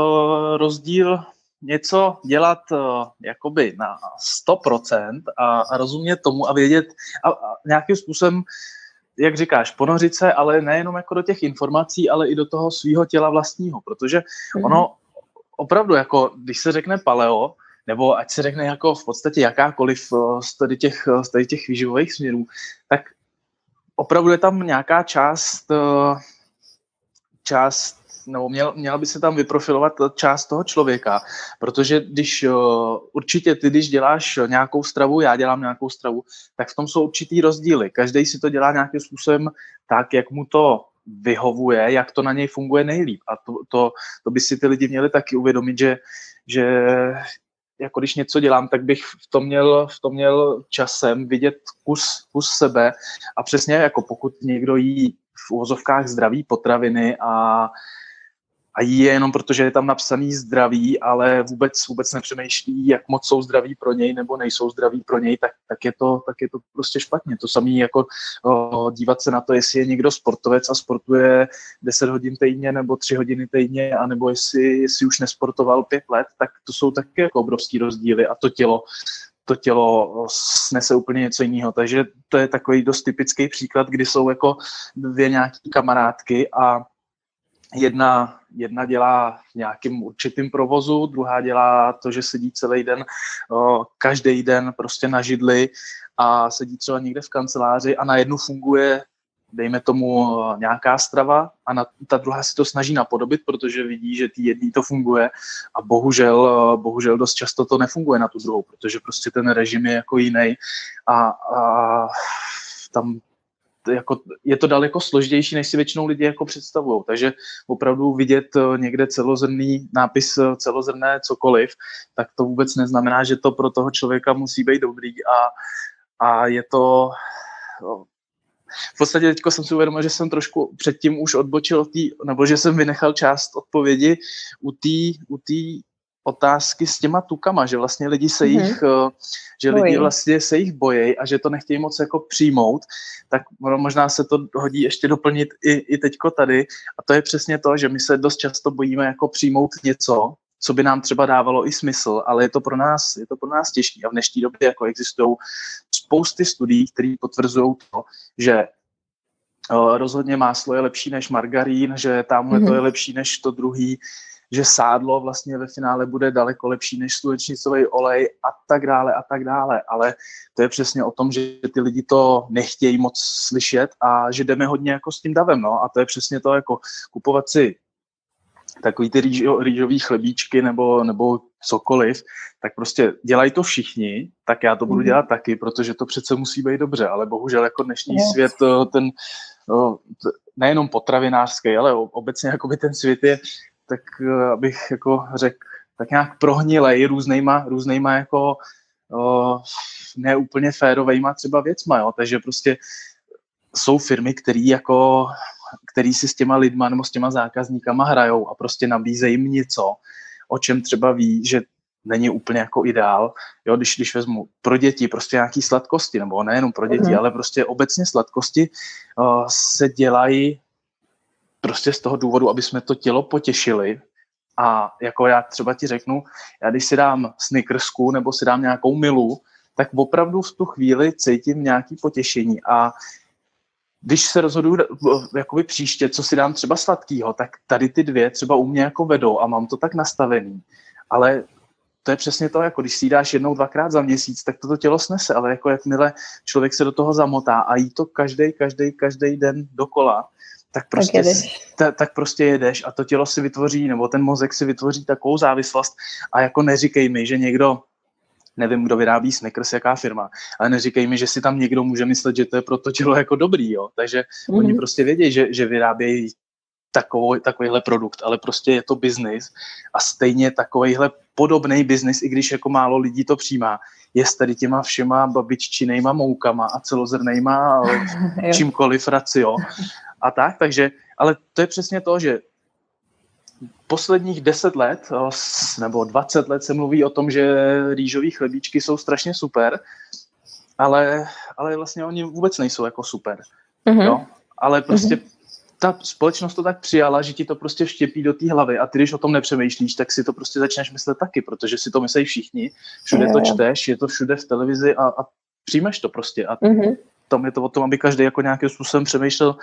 rozdíl něco dělat uh, jakoby na 100% a, a rozumět tomu a vědět a, a nějakým způsobem jak říkáš, ponořit se, ale nejenom jako do těch informací, ale i do toho svého těla vlastního, protože mm. ono opravdu, jako když se řekne paleo, nebo ať se řekne jako v podstatě jakákoliv eh, z tady těch, z tady těch výživových směrů, tak opravdu je tam nějaká část, eh, část nebo měl, měla by se tam vyprofilovat část toho člověka, protože když uh, určitě ty, když děláš nějakou stravu, já dělám nějakou stravu, tak v tom jsou určitý rozdíly. Každý si to dělá nějakým způsobem tak, jak mu to vyhovuje, jak to na něj funguje nejlíp. A to, to, to by si ty lidi měli taky uvědomit, že, že jako když něco dělám, tak bych v tom měl, v tom měl časem vidět kus, kus sebe a přesně jako pokud někdo jí v uvozovkách zdraví potraviny a a jí je jenom protože je tam napsaný zdraví, ale vůbec, vůbec nepřemýšlí, jak moc jsou zdraví pro něj nebo nejsou zdraví pro něj, tak, tak, je, to, tak je to prostě špatně. To samé jako o, dívat se na to, jestli je někdo sportovec a sportuje 10 hodin týdně nebo 3 hodiny týdně, anebo jestli, jestli už nesportoval 5 let, tak to jsou taky jako obrovský rozdíly a to tělo to tělo snese úplně něco jiného. Takže to je takový dost typický příklad, kdy jsou jako dvě nějaké kamarádky a jedna, jedna dělá v nějakým určitým provozu, druhá dělá to, že sedí celý den, každý den prostě na židli a sedí třeba někde v kanceláři a na jednu funguje dejme tomu nějaká strava a na, ta druhá si to snaží napodobit, protože vidí, že ty jedný to funguje a bohužel, bohužel dost často to nefunguje na tu druhou, protože prostě ten režim je jako jiný a, a tam jako, je to daleko složitější, než si většinou lidi jako představují. Takže opravdu vidět eh, někde celozrný nápis eh, celozrné cokoliv, tak to vůbec neznamená, že to pro toho člověka musí být dobrý a, a je to no, v podstatě teď jsem si uvědomil, že jsem trošku předtím už odbočil tý, nebo že jsem vynechal část odpovědi u té u tý otázky s těma tukama, že vlastně lidi se mm-hmm. jich, eh, že Bojí. lidi vlastně se jich bojí a že to nechtějí moc jako přijmout, tak možná se to hodí ještě doplnit i, i teďko tady a to je přesně to, že my se dost často bojíme jako přijmout něco, co by nám třeba dávalo i smysl, ale je to pro nás, je to pro nás těžké a v dnešní době jako existují spousty studií, které potvrzují to, že eh, rozhodně máslo je lepší než margarín, že tamhle mm-hmm. to je mhm. lepší než to druhý, že sádlo vlastně ve finále bude daleko lepší než slunečnicový olej a tak dále a tak dále. Ale to je přesně o tom, že ty lidi to nechtějí moc slyšet a že jdeme hodně jako s tím davem. No? A to je přesně to, jako kupovat si takový ty rýžo, rýžový chlebíčky nebo, nebo cokoliv, tak prostě dělají to všichni, tak já to budu mm. dělat taky, protože to přece musí být dobře, ale bohužel jako dnešní yes. svět, eh, ten no, nejenom potravinářský, ale obecně jakoby ten svět je tak eh, abych jako řekl, tak nějak prohnilej různýma, různýma jako o, neúplně férovejma třeba věcma, jo? takže prostě jsou firmy, které jako který si s těma lidma nebo s těma zákazníkama hrajou a prostě nabízejí jim něco, o čem třeba ví, že není úplně jako ideál. Jo, když, když vezmu pro děti prostě nějaký sladkosti, nebo nejenom pro děti, mm. ale prostě obecně sladkosti uh, se dělají prostě z toho důvodu, aby jsme to tělo potěšili. A jako já třeba ti řeknu, já když si dám snickersku nebo si dám nějakou milu, tak opravdu v tu chvíli cítím nějaký potěšení a když se rozhoduju jakoby příště, co si dám třeba sladkýho, tak tady ty dvě třeba u mě jako vedou a mám to tak nastavený. Ale to je přesně to, jako když si dáš jednou, dvakrát za měsíc, tak to, to tělo snese, ale jako jakmile člověk se do toho zamotá a jí to každý, každý, každý den dokola, tak prostě, tak, ta, tak prostě jedeš a to tělo si vytvoří, nebo ten mozek si vytvoří takovou závislost a jako neříkej mi, že někdo nevím, kdo vyrábí Snickers, jaká firma, ale neříkej mi, že si tam někdo může myslet, že to je pro to tělo jako dobrý, jo. Takže mm-hmm. oni prostě vědí, že, že vyrábějí takový, takovýhle produkt, ale prostě je to biznis a stejně takovýhle podobný biznis, i když jako málo lidí to přijímá, je s tady těma všema babiččinejma moukama a celozrnejma čímkoliv racio a tak, takže, ale to je přesně to, že posledních 10 let nebo 20 let se mluví o tom, že rýžové chlebíčky jsou strašně super, ale, ale vlastně oni vůbec nejsou jako super. Mm-hmm. Jo? Ale prostě mm-hmm. ta společnost to tak přijala, že ti to prostě vštěpí do té hlavy a ty, když o tom nepřemýšlíš, tak si to prostě začneš myslet taky, protože si to myslí všichni, všude to čteš, je to všude v televizi a, a přijmeš to prostě. A mm-hmm. Tam je to o tom, aby každý jako nějakým způsobem přemýšlel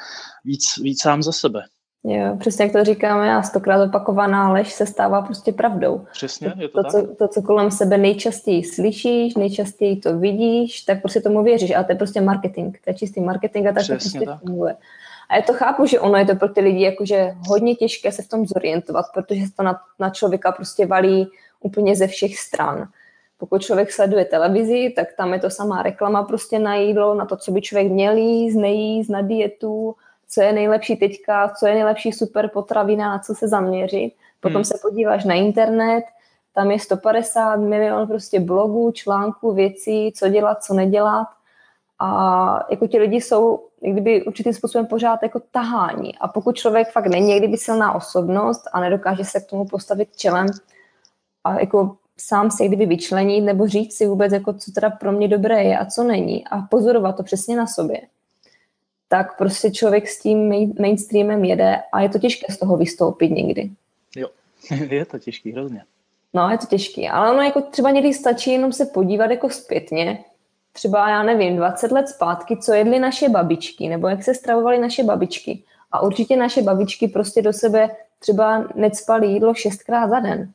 víc, víc sám za sebe. Jo, přesně jak to říkáme a stokrát opakovaná lež se stává prostě pravdou. Přesně, je to, to tak. Co, to, co kolem sebe nejčastěji slyšíš, nejčastěji to vidíš, tak prostě tomu věříš. A to je prostě marketing. To je čistý marketing a tak Přesně to prostě tak. funguje. A já to chápu, že ono je to pro ty lidi jakože hodně těžké se v tom zorientovat, protože se to na, na člověka prostě valí úplně ze všech stran. Pokud člověk sleduje televizi, tak tam je to samá reklama prostě na jídlo, na to, co by člověk měl jíst, nejíst, na dietu, co je nejlepší teďka, co je nejlepší super potravina, na co se zaměřit. Potom hmm. se podíváš na internet, tam je 150 milion prostě blogů, článků, věcí, co dělat, co nedělat. A jako ti lidi jsou kdyby určitým způsobem pořád jako tahání. A pokud člověk fakt není kdyby silná osobnost a nedokáže se k tomu postavit čelem a jako sám se kdyby vyčlenit nebo říct si vůbec, jako co teda pro mě dobré je a co není a pozorovat to přesně na sobě, tak prostě člověk s tím mainstreamem jede a je to těžké z toho vystoupit někdy. Jo, je to těžký hrozně. No, je to těžký, ale ono jako třeba někdy stačí jenom se podívat jako zpětně, třeba já nevím, 20 let zpátky, co jedly naše babičky, nebo jak se stravovaly naše babičky. A určitě naše babičky prostě do sebe třeba necpaly jídlo šestkrát za den.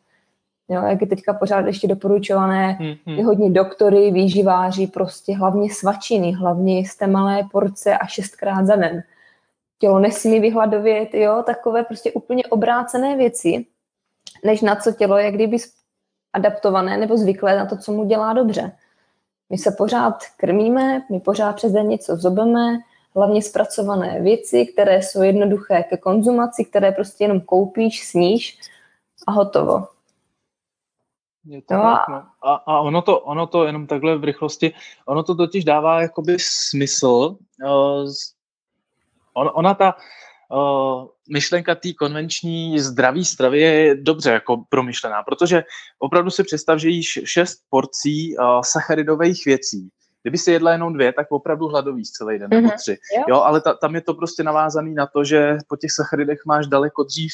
Jo, jak je teďka pořád ještě doporučované, hmm, hmm. hodně doktory, výživáři, prostě hlavně svačiny, hlavně jste malé porce a šestkrát za den. Tělo nesmí vyhladovět, jo, takové prostě úplně obrácené věci, než na co tělo je kdyby adaptované nebo zvyklé na to, co mu dělá dobře. My se pořád krmíme, my pořád přes den něco zobeme, hlavně zpracované věci, které jsou jednoduché ke konzumaci, které prostě jenom koupíš, sníš a hotovo. Je to no. tak, no. a, a ono, to, ono to jenom takhle v rychlosti, ono to totiž dává jakoby smysl. Uh, on, ona ta uh, myšlenka té konvenční zdraví stravy je dobře jako promyšlená, protože opravdu si představ, že jíš šest porcí uh, sacharidových věcí Kdyby si jedla jenom dvě, tak opravdu hladový celý den, mm-hmm. nebo mhm. tři. Jo, jo ale ta, tam je to prostě navázaný na to, že po těch sacharidech máš daleko dřív,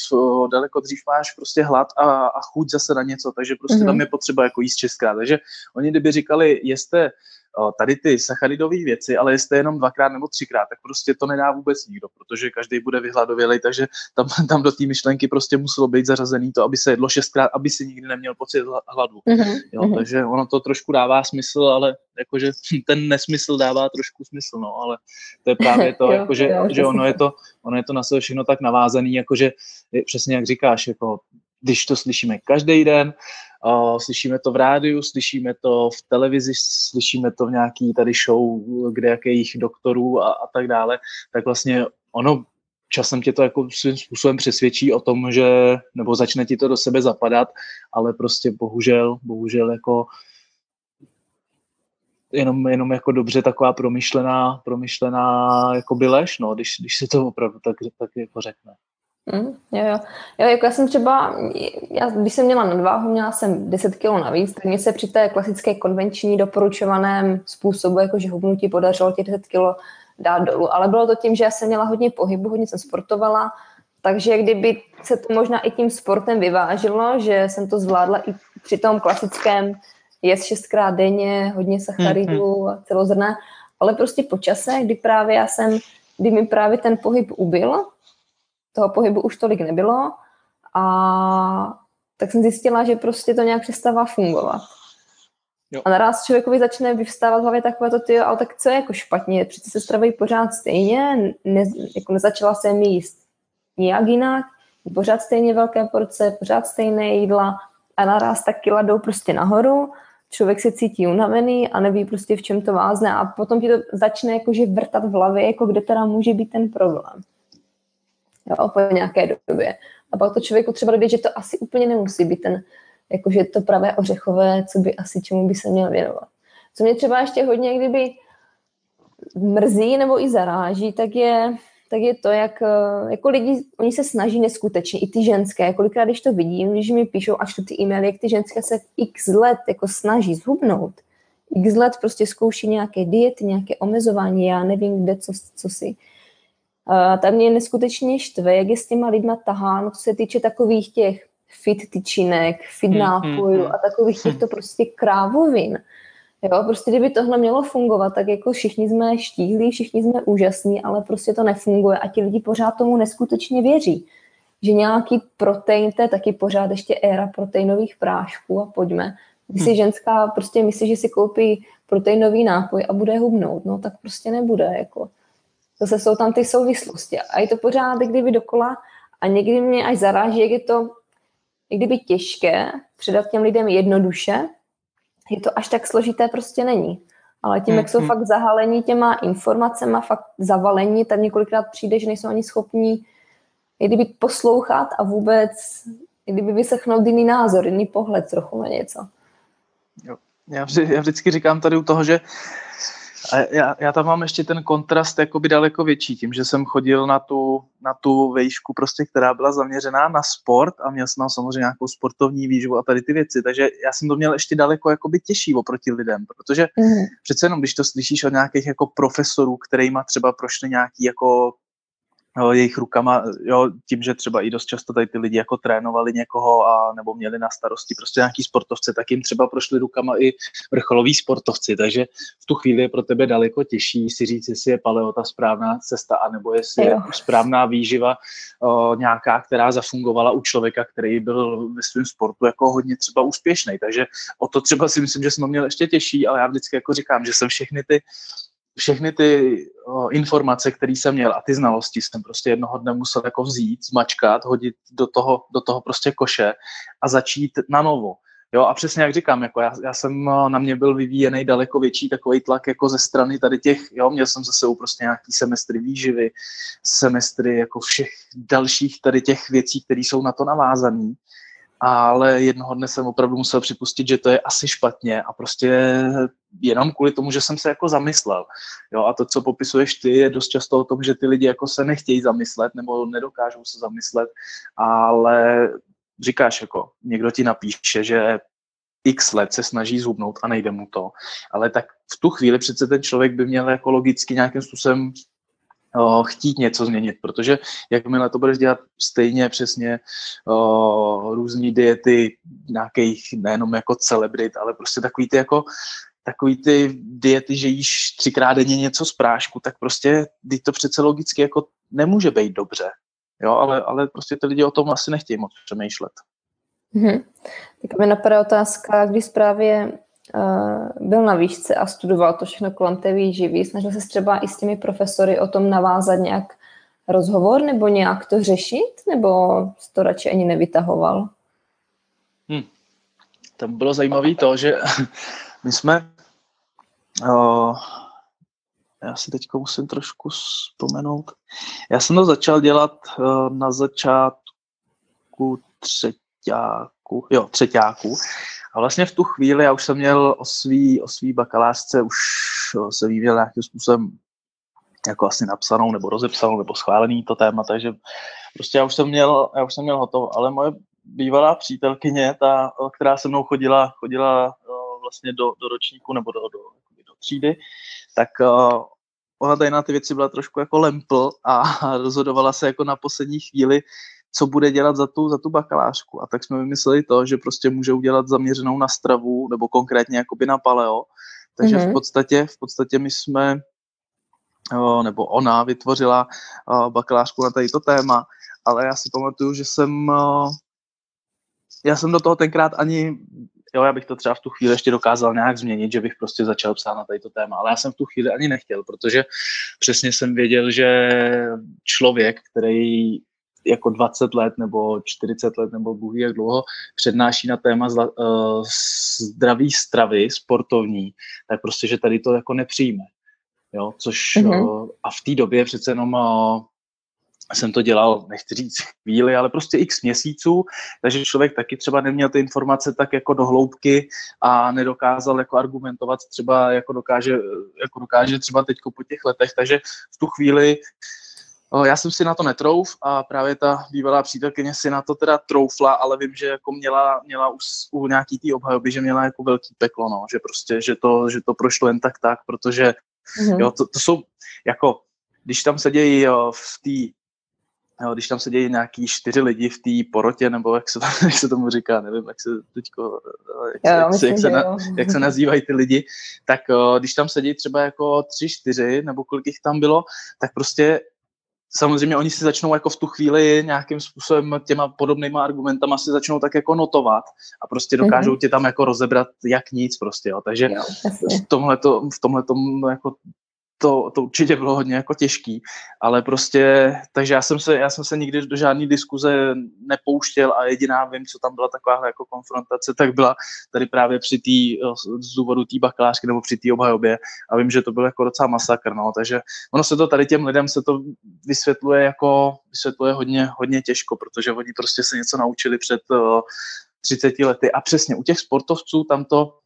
daleko dřív máš prostě hlad a, a chuť zase na něco, takže prostě mm-hmm. tam je potřeba jako jíst česká. Takže oni kdyby říkali, jeste tady ty sacharidové věci, ale jestli jenom dvakrát nebo třikrát, tak prostě to nedá vůbec nikdo, protože každý bude vyhladovělej, takže tam, tam do té myšlenky prostě muselo být zařazený to, aby se jedlo šestkrát, aby si nikdy neměl pocit hladu. Mm-hmm. Jo, mhm. takže ono to trošku dává smysl, ale jakože ten nesmysl dává trošku smysl, no, ale to je právě to, jo, jakože, jo, že ono je to, ono je to na sebe všechno tak navázaný, jakože přesně jak říkáš, jako když to slyšíme každý den, slyšíme to v rádiu, slyšíme to v televizi, slyšíme to v nějaký tady show, kde jakých doktorů a, a tak dále, tak vlastně ono časem tě to jako svým způsobem přesvědčí o tom, že, nebo začne ti to do sebe zapadat, ale prostě bohužel, bohužel jako jenom, jenom jako dobře taková promyšlená, promyšlená jako lež, no, když, když se to opravdu tak, tak jako řekne. Mm, jo, jo. jo, jako já jsem třeba, já, když jsem měla nadváhu, měla jsem 10 kg navíc, tak mě se při té klasické konvenční doporučovaném způsobu, jakože hubnutí podařilo těch 10 kg dát dolů. Ale bylo to tím, že já jsem měla hodně pohybu, hodně jsem sportovala, takže kdyby se to možná i tím sportem vyvážilo, že jsem to zvládla i při tom klasickém jíst šestkrát denně, hodně sacharidů mm-hmm. a celozrné, ale prostě po čase, kdy právě já jsem, kdy mi právě ten pohyb ubil, toho pohybu už tolik nebylo a tak jsem zjistila, že prostě to nějak přestává fungovat. Jo. A naraz člověkovi začne vyvstávat v hlavě takové to, ty, ale tak co je jako špatně, přece se stravují pořád stejně, ne, jako nezačala jsem jíst nijak jinak, pořád stejně velké porce, pořád stejné jídla a naraz tak kila jdou prostě nahoru, člověk se cítí unavený a neví prostě v čem to vázne a potom ti to začne jakože vrtat v hlavě, jako kde teda může být ten problém. Jo, po nějaké době. A pak to člověku třeba dojde, že to asi úplně nemusí být ten, jakože to pravé ořechové, co by asi čemu by se měl věnovat. Co mě třeba ještě hodně kdyby mrzí nebo i zaráží, tak je tak je to, jak eh, jako lidi, oni se snaží neskutečně, i ty ženské, kolikrát, když to vidím, když mi píšou až tu ty e-maily, jak ty ženské se x let jako snaží zhubnout, x let prostě zkouší nějaké diety, nějaké omezování, já nevím kde, co, co si. A tam mě neskutečně štve, jak je s těma lidma taháno, co se týče takových těch fit tyčinek, fit hmm, nápojů hmm, a takových těchto prostě krávovin. Jo, prostě kdyby tohle mělo fungovat, tak jako všichni jsme štíhlí, všichni jsme úžasní, ale prostě to nefunguje a ti lidi pořád tomu neskutečně věří. Že nějaký protein, to je taky pořád ještě éra proteinových prášků a pojďme. Když si hmm. ženská prostě myslí, že si koupí proteinový nápoj a bude hubnout, no tak prostě nebude. Jako. Zase jsou tam ty souvislosti. A je to pořád kdyby dokola a někdy mě až zaráží, jak je to jak kdyby těžké předat těm lidem jednoduše, je to až tak složité prostě není. Ale tím, jak jsou mm-hmm. fakt zahalení těma informacemi, fakt zavalení, tak několikrát přijde, že nejsou ani schopní i kdyby poslouchat a vůbec i kdyby vysechnout jiný názor, jiný pohled trochu na něco. Jo. Já, vždy, já vždycky říkám tady u toho, že a já, já tam mám ještě ten kontrast jakoby daleko větší, tím, že jsem chodil na tu, na tu vejšku, prostě, která byla zaměřená na sport a měl jsem samozřejmě nějakou sportovní výživu a tady ty věci, takže já jsem to měl ještě daleko jakoby těžší oproti lidem, protože mm. přece jenom, když to slyšíš od nějakých jako profesorů, kterýma třeba prošli nějaký jako jejich rukama, jo, tím, že třeba i dost často tady ty lidi jako trénovali někoho a nebo měli na starosti prostě nějaký sportovce, tak jim třeba prošli rukama i vrcholoví sportovci, takže v tu chvíli je pro tebe daleko těžší si říct, jestli je paleo ta správná cesta, anebo jestli jo. je správná výživa o, nějaká, která zafungovala u člověka, který byl ve svém sportu jako hodně třeba úspěšný. Takže o to třeba si myslím, že jsem měl ještě těžší, ale já vždycky jako říkám, že jsem všechny ty všechny ty o, informace, které jsem měl a ty znalosti jsem prostě jednoho dne musel jako vzít, zmačkat, hodit do toho, do toho prostě koše a začít na novo. Jo, a přesně jak říkám, jako já, já jsem na mě byl vyvíjený daleko větší takový tlak jako ze strany tady těch, jo, měl jsem zase prostě nějaký semestry výživy, semestry jako všech dalších tady těch věcí, které jsou na to navázané ale jednoho dne jsem opravdu musel připustit, že to je asi špatně a prostě jenom kvůli tomu, že jsem se jako zamyslel. Jo, a to, co popisuješ ty, je dost často o tom, že ty lidi jako se nechtějí zamyslet nebo nedokážou se zamyslet, ale říkáš jako, někdo ti napíše, že x let se snaží zhubnout a nejde mu to, ale tak v tu chvíli přece ten člověk by měl jako logicky nějakým způsobem chtít něco změnit, protože jakmile to budeš dělat stejně přesně různé diety nějakých nejenom jako celebrit, ale prostě takový ty jako takový ty diety, že jíš třikrát denně něco z prášku, tak prostě ty to přece logicky jako nemůže být dobře. Jo, ale, ale prostě ty lidi o tom asi nechtějí moc přemýšlet. Mm-hmm. Tak mi napadá otázka, když právě byl na výšce a studoval to všechno kolem té výživy, snažil se třeba i s těmi profesory o tom navázat nějak rozhovor nebo nějak to řešit, nebo to radši ani nevytahoval? Hmm. Tam bylo zajímavé to, že my jsme uh, já si teď musím trošku vzpomenout. Já jsem to začal dělat na začátku třetíku, jo, třetíku A vlastně v tu chvíli já už jsem měl o svý, o svý bakalářce, už se vyvíjel nějakým způsobem jako asi napsanou, nebo rozepsanou, nebo schválený to téma, takže prostě já už jsem měl, já už jsem měl hotovo, ale moje bývalá přítelkyně, ta, která se mnou chodila, chodila vlastně do, do ročníku nebo do, do, do třídy, tak ona tady na ty věci byla trošku jako lempl a rozhodovala se jako na poslední chvíli, co bude dělat za tu, za tu bakalářku. A tak jsme vymysleli to, že prostě může udělat zaměřenou na stravu, nebo konkrétně jakoby na paleo. Takže mm-hmm. v mhm. podstatě, v podstatě my jsme, nebo ona vytvořila bakalářku na tady to téma, ale já si pamatuju, že jsem já jsem do toho tenkrát ani jo, já bych to třeba v tu chvíli ještě dokázal nějak změnit, že bych prostě začal psát na to téma, ale já jsem v tu chvíli ani nechtěl, protože přesně jsem věděl, že člověk, který jako 20 let nebo 40 let nebo bůh jak dlouho přednáší na téma zla, uh, zdraví stravy sportovní, tak prostě, že tady to jako nepřijme. Jo, což mm-hmm. uh, a v té době přece jenom uh, jsem to dělal, nechci říct chvíli, ale prostě x měsíců, takže člověk taky třeba neměl ty informace tak jako do hloubky a nedokázal jako argumentovat třeba jako dokáže, jako dokáže třeba teď po těch letech, takže v tu chvíli já jsem si na to netrouf a právě ta bývalá přítelkyně si na to teda troufla, ale vím, že jako měla, měla u, u nějaký té obhajoby, že měla jako velký peklo, no, že prostě, že to, že to prošlo jen tak tak, protože mm-hmm. jo, to, to jsou jako, když tam sedějí v té Jo, když tam se dějí nějaký čtyři lidi v té porotě, nebo jak se, jak se tomu říká, nevím, jak se teďko, jak, jo, jak, se, jak, se, na, jak se nazývají ty lidi, tak když tam sedí třeba jako tři, čtyři, nebo kolik jich tam bylo, tak prostě samozřejmě oni si začnou jako v tu chvíli nějakým způsobem těma podobnýma argumentama si začnou tak jako notovat a prostě dokážou mm-hmm. tě tam jako rozebrat jak nic prostě, jo. Takže jo, v tomhle v tomhle jako to, to určitě bylo hodně jako těžký, ale prostě, takže já jsem se, já jsem se nikdy do žádné diskuze nepouštěl a jediná vím, co tam byla taková jako konfrontace, tak byla tady právě při tý, z důvodu té bakalářky nebo při té obhajobě a vím, že to byl jako docela masakr, no, takže ono se to tady těm lidem se to vysvětluje jako, vysvětluje hodně, hodně těžko, protože oni prostě se něco naučili před uh, 30 lety a přesně u těch sportovců tam to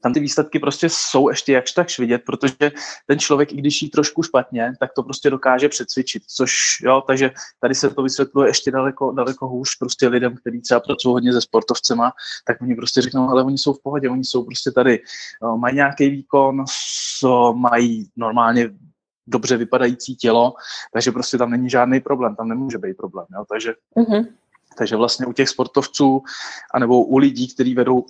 tam ty výsledky prostě jsou ještě jakž takž vidět, protože ten člověk, i když jí trošku špatně, tak to prostě dokáže přecvičit, což jo, takže tady se to vysvětluje ještě daleko, daleko hůř prostě lidem, kteří třeba pracují hodně se sportovcema, tak oni prostě řeknou, ale oni jsou v pohodě, oni jsou prostě tady, jo, mají nějaký výkon, so, mají normálně dobře vypadající tělo, takže prostě tam není žádný problém, tam nemůže být problém, jo, takže mm-hmm. Takže vlastně u těch sportovců, anebo u lidí, kteří vedou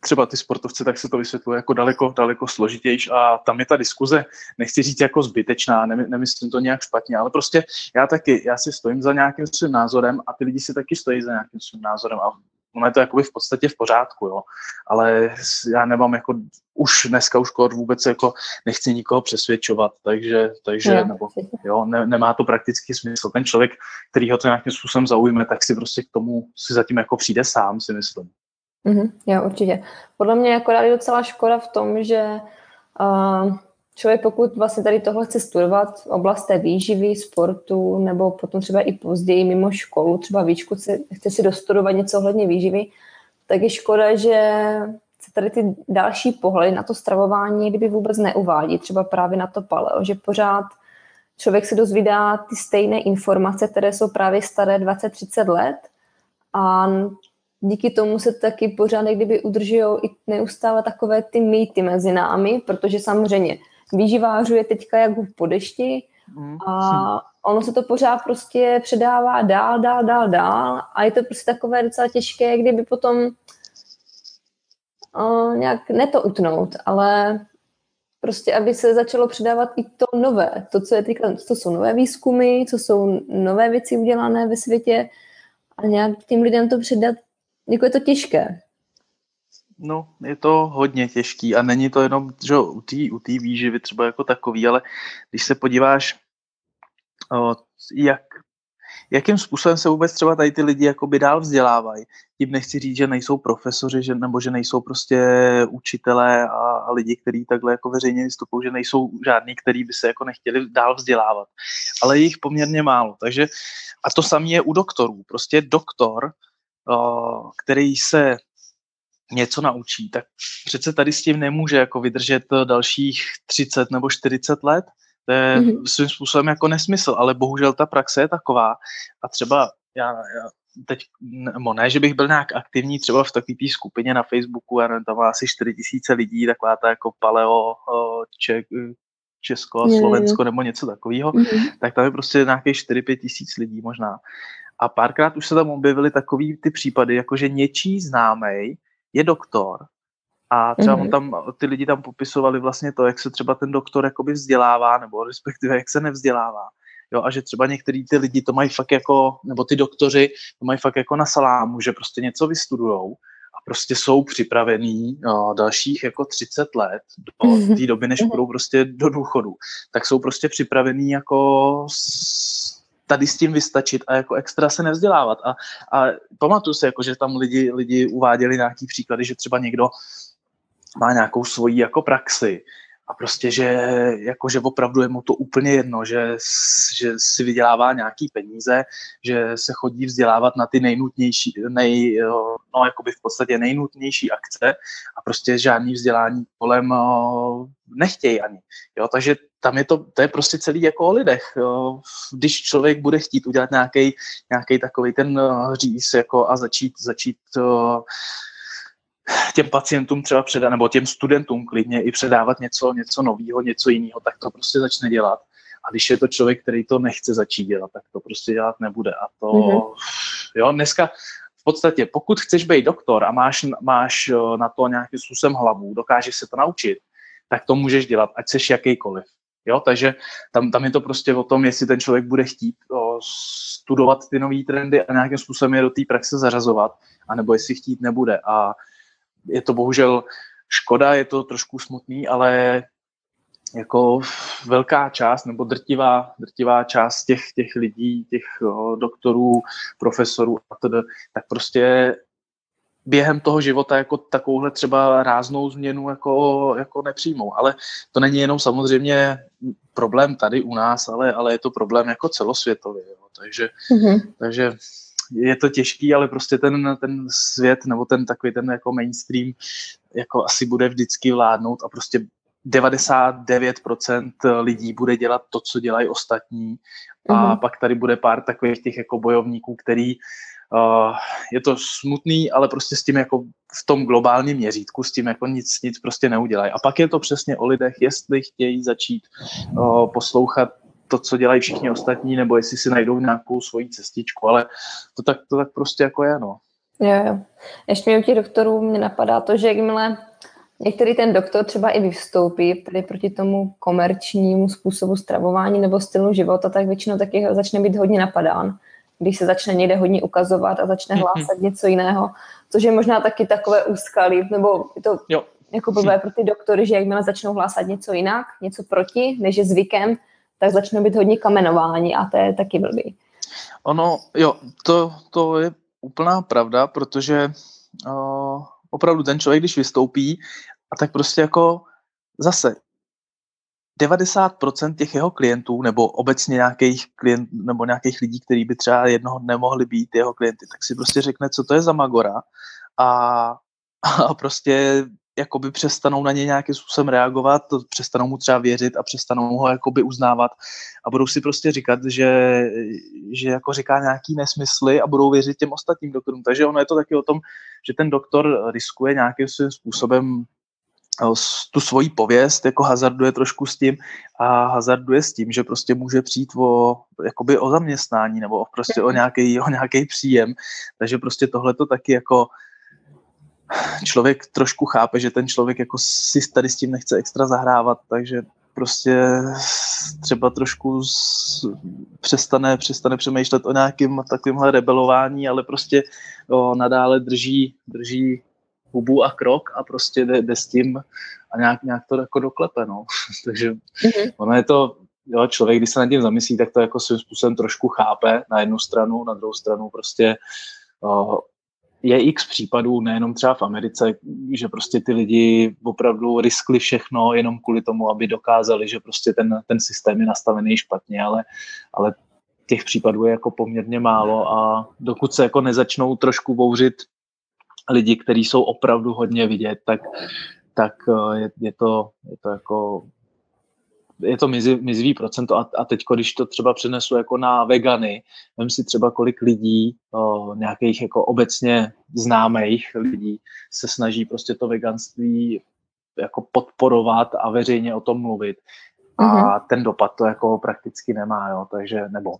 třeba ty sportovce, tak se to vysvětluje jako daleko, daleko složitější a tam je ta diskuze, nechci říct jako zbytečná, nemyslím to nějak špatně, ale prostě já taky, já si stojím za nějakým svým názorem a ty lidi si taky stojí za nějakým svým názorem a ono je to jakoby v podstatě v pořádku, jo. Ale já nemám jako, už dneska už kor vůbec jako nechci nikoho přesvědčovat, takže, takže jo, nebo, jo, ne, nemá to praktický smysl. Ten člověk, který ho to nějakým způsobem zaujme, tak si prostě k tomu si zatím jako přijde sám, si myslím. Mm-hmm, jo, určitě. Podle mě jako je docela škoda v tom, že uh, člověk, pokud vlastně tady tohle chce studovat, oblast té výživy, sportu, nebo potom třeba i později mimo školu, třeba výčku, chce, chce si dostudovat něco ohledně výživy, tak je škoda, že se tady ty další pohledy na to stravování kdyby vůbec neuvádí, třeba právě na to paleo, že pořád člověk se dozvídá ty stejné informace, které jsou právě staré 20-30 let a díky tomu se taky pořád kdyby udržují i neustále takové ty mýty mezi námi, protože samozřejmě výživářů je teďka jak v podešti mm. a ono se to pořád prostě předává dál, dál, dál, dál a je to prostě takové docela těžké, kdyby potom uh, nějak ne to utnout, ale prostě, aby se začalo předávat i to nové, to, co je teďka, to jsou nové výzkumy, co jsou nové věci udělané ve světě a nějak tím lidem to předat jako je to těžké. No, je to hodně těžký a není to jenom že u té u výživy třeba jako takový, ale když se podíváš, o, jak, jakým způsobem se vůbec třeba tady ty lidi jakoby dál vzdělávají. Tím nechci říct, že nejsou profesoři, že, nebo že nejsou prostě učitelé a, a lidi, kteří takhle jako veřejně vystupují, že nejsou žádní, kteří by se jako nechtěli dál vzdělávat. Ale je jich poměrně málo. Takže a to samé je u doktorů. Prostě doktor který se něco naučí, tak přece tady s tím nemůže jako vydržet dalších 30 nebo 40 let. To je mm-hmm. svým způsobem jako nesmysl, ale bohužel ta praxe je taková. A třeba já, já teď, nebo ne, že bych byl nějak aktivní třeba v takové té skupině na Facebooku, já nevím, tam má asi 4 tisíce lidí, taková ta jako paleo, Ček, Česko a Slovensko nebo něco takového, mm-hmm. tak tam je prostě nějakých 4-5 tisíc lidí možná. A párkrát už se tam objevily takový ty případy, jako že něčí známej je doktor a třeba mm-hmm. on tam, ty lidi tam popisovali vlastně to, jak se třeba ten doktor jakoby vzdělává, nebo respektive jak se nevzdělává. Jo, a že třeba některý ty lidi to mají fakt jako, nebo ty doktoři to mají fakt jako na salámu, že prostě něco vystudujou a prostě jsou připravení jo, dalších jako 30 let do mhm. té doby, než mhm. budou prostě do důchodu, tak jsou prostě připravení jako s, tady s tím vystačit a jako extra se nevzdělávat. A, a pamatuju se, jako, že tam lidi, lidi uváděli nějaký příklady, že třeba někdo má nějakou svoji jako praxi a prostě, že, jako, že opravdu je mu to úplně jedno, že, že si vydělává nějaký peníze, že se chodí vzdělávat na ty nejnutnější, nej, no, jakoby v podstatě nejnutnější akce a prostě žádný vzdělání kolem nechtějí ani. Jo, takže tam je to, to je prostě celý jako o lidech. Jo. Když člověk bude chtít udělat nějaký nějaký takový ten říz jako a začít, začít těm pacientům třeba předat, nebo těm studentům klidně i předávat něco, něco nového, něco jiného, tak to prostě začne dělat. A když je to člověk, který to nechce začít dělat, tak to prostě dělat nebude. A to, mm-hmm. jo, dneska v podstatě, pokud chceš být doktor a máš, máš eh, na to nějakým způsobem hlavu, dokážeš se to naučit, tak to můžeš dělat, ať seš jakýkoliv. Jo, takže tam, tam je to prostě o tom, jestli ten člověk bude chtít o, studovat ty nové trendy a nějakým způsobem je do té praxe zařazovat, anebo jestli chtít nebude. A je to bohužel škoda, je to trošku smutný, ale jako velká část nebo drtivá, drtivá část těch, těch lidí, těch o, doktorů, profesorů a tak prostě během toho života jako takovouhle třeba ráznou změnu jako, jako nepřijmou. Ale to není jenom samozřejmě problém tady u nás, ale, ale je to problém jako celosvětově. Jo. Takže, mm-hmm. takže je to těžký, ale prostě ten, ten svět nebo ten takový ten jako mainstream jako asi bude vždycky vládnout a prostě 99% lidí bude dělat to, co dělají ostatní a mm-hmm. pak tady bude pár takových těch jako bojovníků, který uh, je to smutný, ale prostě s tím jako v tom globálním měřítku s tím jako nic, nic prostě neudělají. A pak je to přesně o lidech, jestli chtějí začít uh, poslouchat to, co dělají všichni ostatní, nebo jestli si najdou nějakou svoji cestičku, ale to tak, to tak prostě jako je, no. Jo, jo. Ještě u těch doktorů mě napadá to, že jakmile některý ten doktor třeba i vystoupí tady proti tomu komerčnímu způsobu stravování nebo stylu života, tak většinou taky začne být hodně napadán, když se začne někde hodně ukazovat a začne mhm. hlásat mm-hmm. něco jiného, což je možná taky takové úskalí, nebo je to jo. jako blbé pro ty doktory, že jakmile začnou hlásat něco jinak, něco proti, než je zvykem, tak začne být hodně kamenování a to je taky blbý. Ono, jo, to, to je úplná pravda, protože uh, opravdu ten člověk, když vystoupí, a tak prostě jako zase 90% těch jeho klientů, nebo obecně nějakých klient, nebo nějakých lidí, kteří by třeba jednoho dne mohli být jeho klienty, tak si prostě řekne, co to je za Magora a, a prostě jakoby přestanou na ně nějakým způsobem reagovat, přestanou mu třeba věřit a přestanou ho jakoby uznávat a budou si prostě říkat, že, že jako říká nějaký nesmysly a budou věřit těm ostatním doktorům. Takže ono je to taky o tom, že ten doktor riskuje nějakým svým způsobem tu svoji pověst, jako hazarduje trošku s tím a hazarduje s tím, že prostě může přijít o, jakoby o zaměstnání nebo prostě o nějaký, o nějaký příjem. Takže prostě tohle to taky jako člověk trošku chápe, že ten člověk jako si tady s tím nechce extra zahrávat, takže prostě třeba trošku z, přestane, přestane přemýšlet o nějakém takovémhle rebelování, ale prostě o, nadále drží, drží hubu a krok a prostě jde, jde s tím a nějak, nějak to jako doklepe, no. Takže mm-hmm. ono je to, jo, člověk, když se nad tím zamyslí, tak to jako svým způsobem trošku chápe na jednu stranu, na druhou stranu prostě o, je x případů, nejenom třeba v Americe, že prostě ty lidi opravdu riskli všechno jenom kvůli tomu, aby dokázali, že prostě ten, ten systém je nastavený špatně, ale, ale těch případů je jako poměrně málo a dokud se jako nezačnou trošku bouřit lidi, kteří jsou opravdu hodně vidět, tak, tak je, je, to, je to jako je to mizi, mizivý procento a, a teď, když to třeba přenesu jako na vegany, vím si třeba kolik lidí, o, nějakých jako obecně známých lidí se snaží prostě to veganství jako podporovat a veřejně o tom mluvit. A uh-huh. ten dopad to jako prakticky nemá, jo, takže, nebo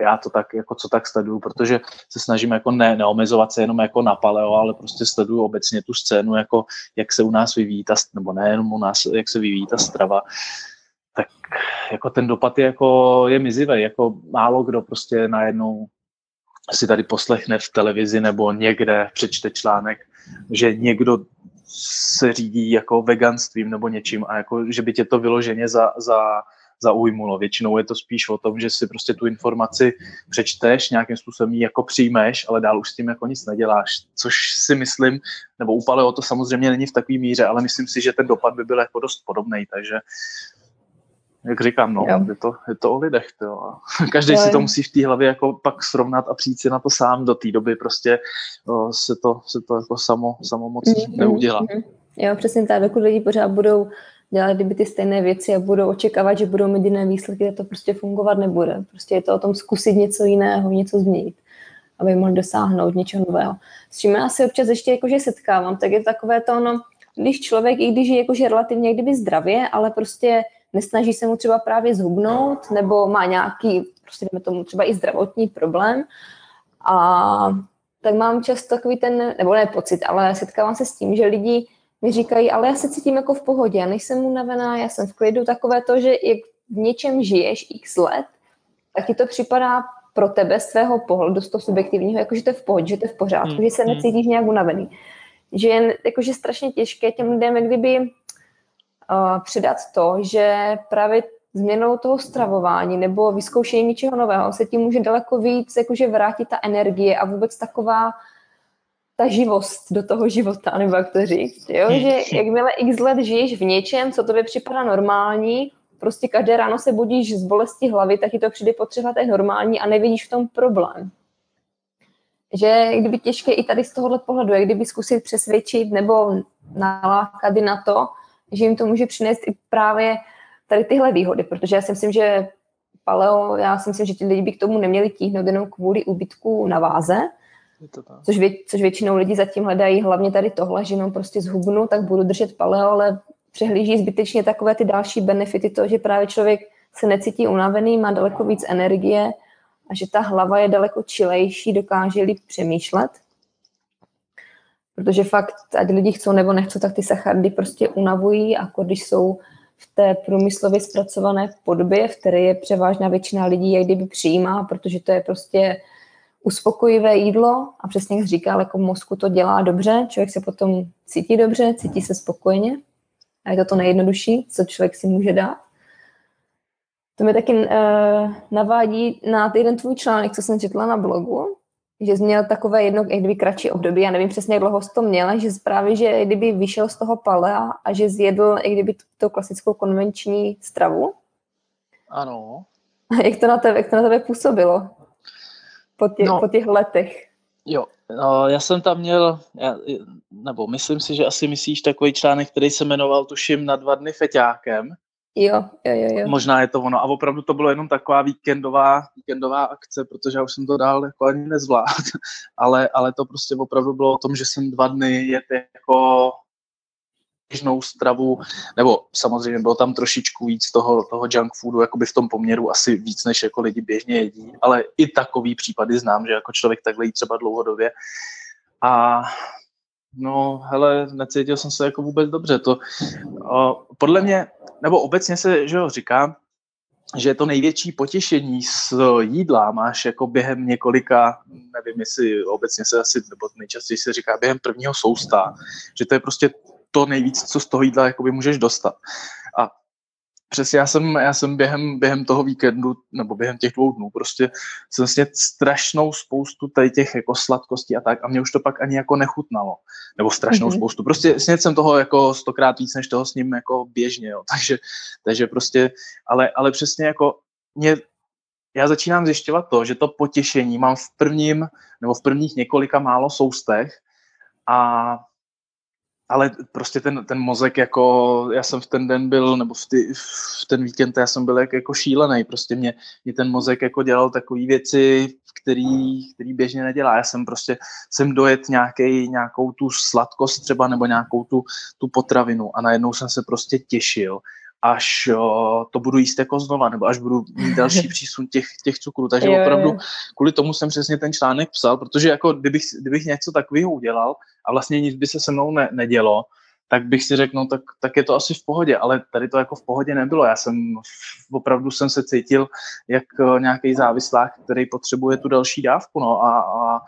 já to tak, jako co tak sleduju, protože se snažím jako ne, neomezovat se jenom jako na paleo, ale prostě sleduju obecně tu scénu, jako jak se u nás vyvíjí ta, nebo nejenom u nás, jak se vyvíjí ta strava. Tak jako ten dopad je, jako, je mizivý, jako málo kdo prostě najednou si tady poslechne v televizi nebo někde přečte článek, že někdo se řídí jako veganstvím nebo něčím a jako, že by tě to vyloženě za, za, zaujmulo. Většinou je to spíš o tom, že si prostě tu informaci přečteš, nějakým způsobem ji jako přijmeš, ale dál už s tím jako nic neděláš. Což si myslím, nebo u o to samozřejmě není v takové míře, ale myslím si, že ten dopad by byl jako dost podobný, takže jak říkám, no, je to, je to o lidech, to. Každý si to musí v té hlavě jako pak srovnat a přijít si na to sám do té doby, prostě o, se, to, se to jako samo, samo moc mm-hmm. neudělá. Mm-hmm. Jo, přesně tak, dokud lidi pořád budou dělat kdyby ty stejné věci a budou očekávat, že budou mít jiné výsledky, to prostě fungovat nebude. Prostě je to o tom zkusit něco jiného, něco změnit, aby mohli dosáhnout něčeho nového. S čím já se občas ještě jakože setkávám, tak je takové to ono, když člověk, i když je jakože relativně kdyby zdravě, ale prostě nesnaží se mu třeba právě zhubnout, nebo má nějaký, prostě tomu třeba i zdravotní problém. A tak mám často takový ten, nebo ne pocit, ale setkávám se s tím, že lidi mi říkají, ale já se cítím jako v pohodě, já nejsem unavená, já jsem v klidu, takové to, že jak v něčem žiješ x let, tak ti to připadá pro tebe z tvého pohledu, z toho subjektivního, jako že to je v pohodě, že to je v pořádku, hmm. že se hmm. necítíš nějak unavený. Že je jakože strašně těžké těm lidem, jak kdyby přidat to, že právě změnou toho stravování nebo vyzkoušení něčeho nového se tím může daleko víc jakože vrátit ta energie a vůbec taková ta živost do toho života, nebo jak to říct, jo? Hmm. že jakmile x let žiješ v něčem, co tobě připadá normální, prostě každé ráno se budíš z bolesti hlavy, tak ti to přijde potřeba, to je normální a nevidíš v tom problém. Že kdyby těžké i tady z tohohle pohledu, jak kdyby zkusit přesvědčit nebo nalákat na to, že jim to může přinést i právě tady tyhle výhody, protože já si myslím, že paleo, já si myslím, že ti lidi by k tomu neměli tíhnout jenom kvůli úbytku na váze, což, vě, což většinou lidi zatím hledají hlavně tady tohle, že jenom prostě zhubnu, tak budu držet paleo, ale přehlíží zbytečně takové ty další benefity, to, že právě člověk se necítí unavený, má daleko víc energie a že ta hlava je daleko čilejší, dokáže líp přemýšlet. Protože fakt, ať lidi chcou nebo nechcou, tak ty sacharidy prostě unavují a když jsou v té průmyslově zpracované podobě, v které je převážná většina lidí, jak kdyby přijímá, protože to je prostě uspokojivé jídlo a přesně jak říkal, jako mozku to dělá dobře, člověk se potom cítí dobře, cítí se spokojeně a je to to nejjednodušší, co člověk si může dát. To mi taky uh, navádí na jeden tvůj článek, co jsem četla na blogu, že jsi měl takové jedno, jak kdyby kratší období, já nevím přesně, jak dlouho jsi to měla, že právě, že kdyby vyšel z toho palea a že zjedl, jak kdyby tu klasickou konvenční stravu. Ano. A jak to na tebe, jak to na tebe působilo po těch, no, po těch letech? Jo, no, já jsem tam měl, já, nebo myslím si, že asi myslíš takový článek, který se jmenoval, tuším, na dva dny feťákem. Jo, jo, jo, jo. Možná je to ono. A opravdu to bylo jenom taková víkendová, víkendová akce, protože já už jsem to dál jako ani nezvlád. ale, ale to prostě opravdu bylo o tom, že jsem dva dny jet jako běžnou stravu, nebo samozřejmě bylo tam trošičku víc toho, toho junk foodu, jakoby v tom poměru asi víc, než jako lidi běžně jedí, ale i takový případy znám, že jako člověk takhle jí třeba dlouhodobě. A No, hele, necítil jsem se jako vůbec dobře. To, o, podle mě, nebo obecně se že jo, říká, že to největší potěšení z jídla máš jako během několika, nevím jestli obecně se asi, nebo nejčastěji se říká během prvního sousta, že to je prostě to nejvíc, co z toho jídla jakoby můžeš dostat. A přesně já jsem, já jsem během, během toho víkendu, nebo během těch dvou dnů, prostě jsem sněd strašnou spoustu tady těch jako sladkostí a tak a mě už to pak ani jako nechutnalo. Nebo strašnou mm-hmm. spoustu. Prostě sněd jsem toho jako stokrát víc, než toho s ním jako běžně, jo. Takže, takže prostě, ale, ale přesně jako mě, já začínám zjišťovat to, že to potěšení mám v prvním, nebo v prvních několika málo soustech a ale prostě ten, ten mozek jako, já jsem v ten den byl, nebo v, ty, v ten víkend já jsem byl jak, jako šílený, prostě mě, mě ten mozek jako dělal takové věci, který, který běžně nedělá. Já jsem prostě, jsem dojet nějaký, nějakou tu sladkost třeba, nebo nějakou tu, tu potravinu. A najednou jsem se prostě těšil, až o, to budu jíst jako znova, nebo až budu mít další přísun těch, těch cukrů. Takže jo, opravdu jo. kvůli tomu jsem přesně ten článek psal, protože jako kdybych, kdybych něco takového udělal a vlastně nic by se se mnou ne, nedělo, tak bych si řekl, no tak, tak je to asi v pohodě, ale tady to jako v pohodě nebylo. Já jsem opravdu jsem se cítil jak nějaký závislák, který potřebuje tu další dávku, no a, a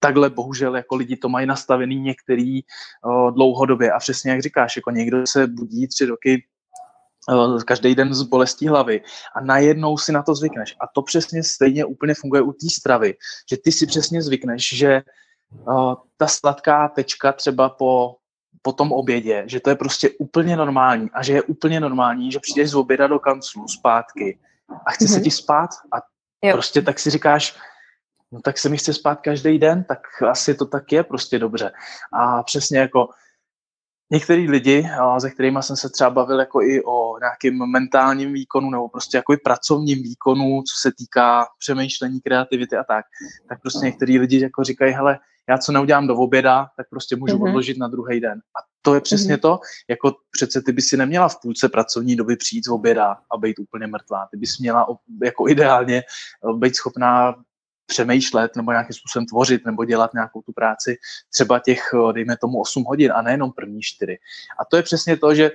takhle bohužel jako lidi to mají nastavený některý o, dlouhodobě a přesně jak říkáš, jako někdo se budí tři roky Eh, každý den z bolestí hlavy a najednou si na to zvykneš. A to přesně stejně úplně funguje u té stravy, že ty si přesně zvykneš, že uh, ta sladká tečka třeba po, po tom obědě, že to je prostě úplně normální a že je úplně normální, že přijdeš z oběda do kanclu zpátky a chce mm-hmm. se mhm. ti spát a jo. prostě tak si říkáš, no tak se mi chce spát každý den, tak asi to tak je prostě dobře. A přesně jako některý lidi, se kterými jsem se třeba bavil jako i o nějakém mentálním výkonu nebo prostě jako i pracovním výkonu, co se týká přemýšlení, kreativity a tak, tak prostě některý lidi jako říkají, hele, já co neudělám do oběda, tak prostě můžu mm-hmm. odložit na druhý den. A to je přesně mm-hmm. to, jako přece ty by si neměla v půlce pracovní doby přijít z oběda a být úplně mrtvá. Ty bys měla jako ideálně být schopná přemýšlet nebo nějakým způsobem tvořit nebo dělat nějakou tu práci třeba těch, eh, dejme tomu, 8 hodin a nejenom první 4. A to je přesně to, že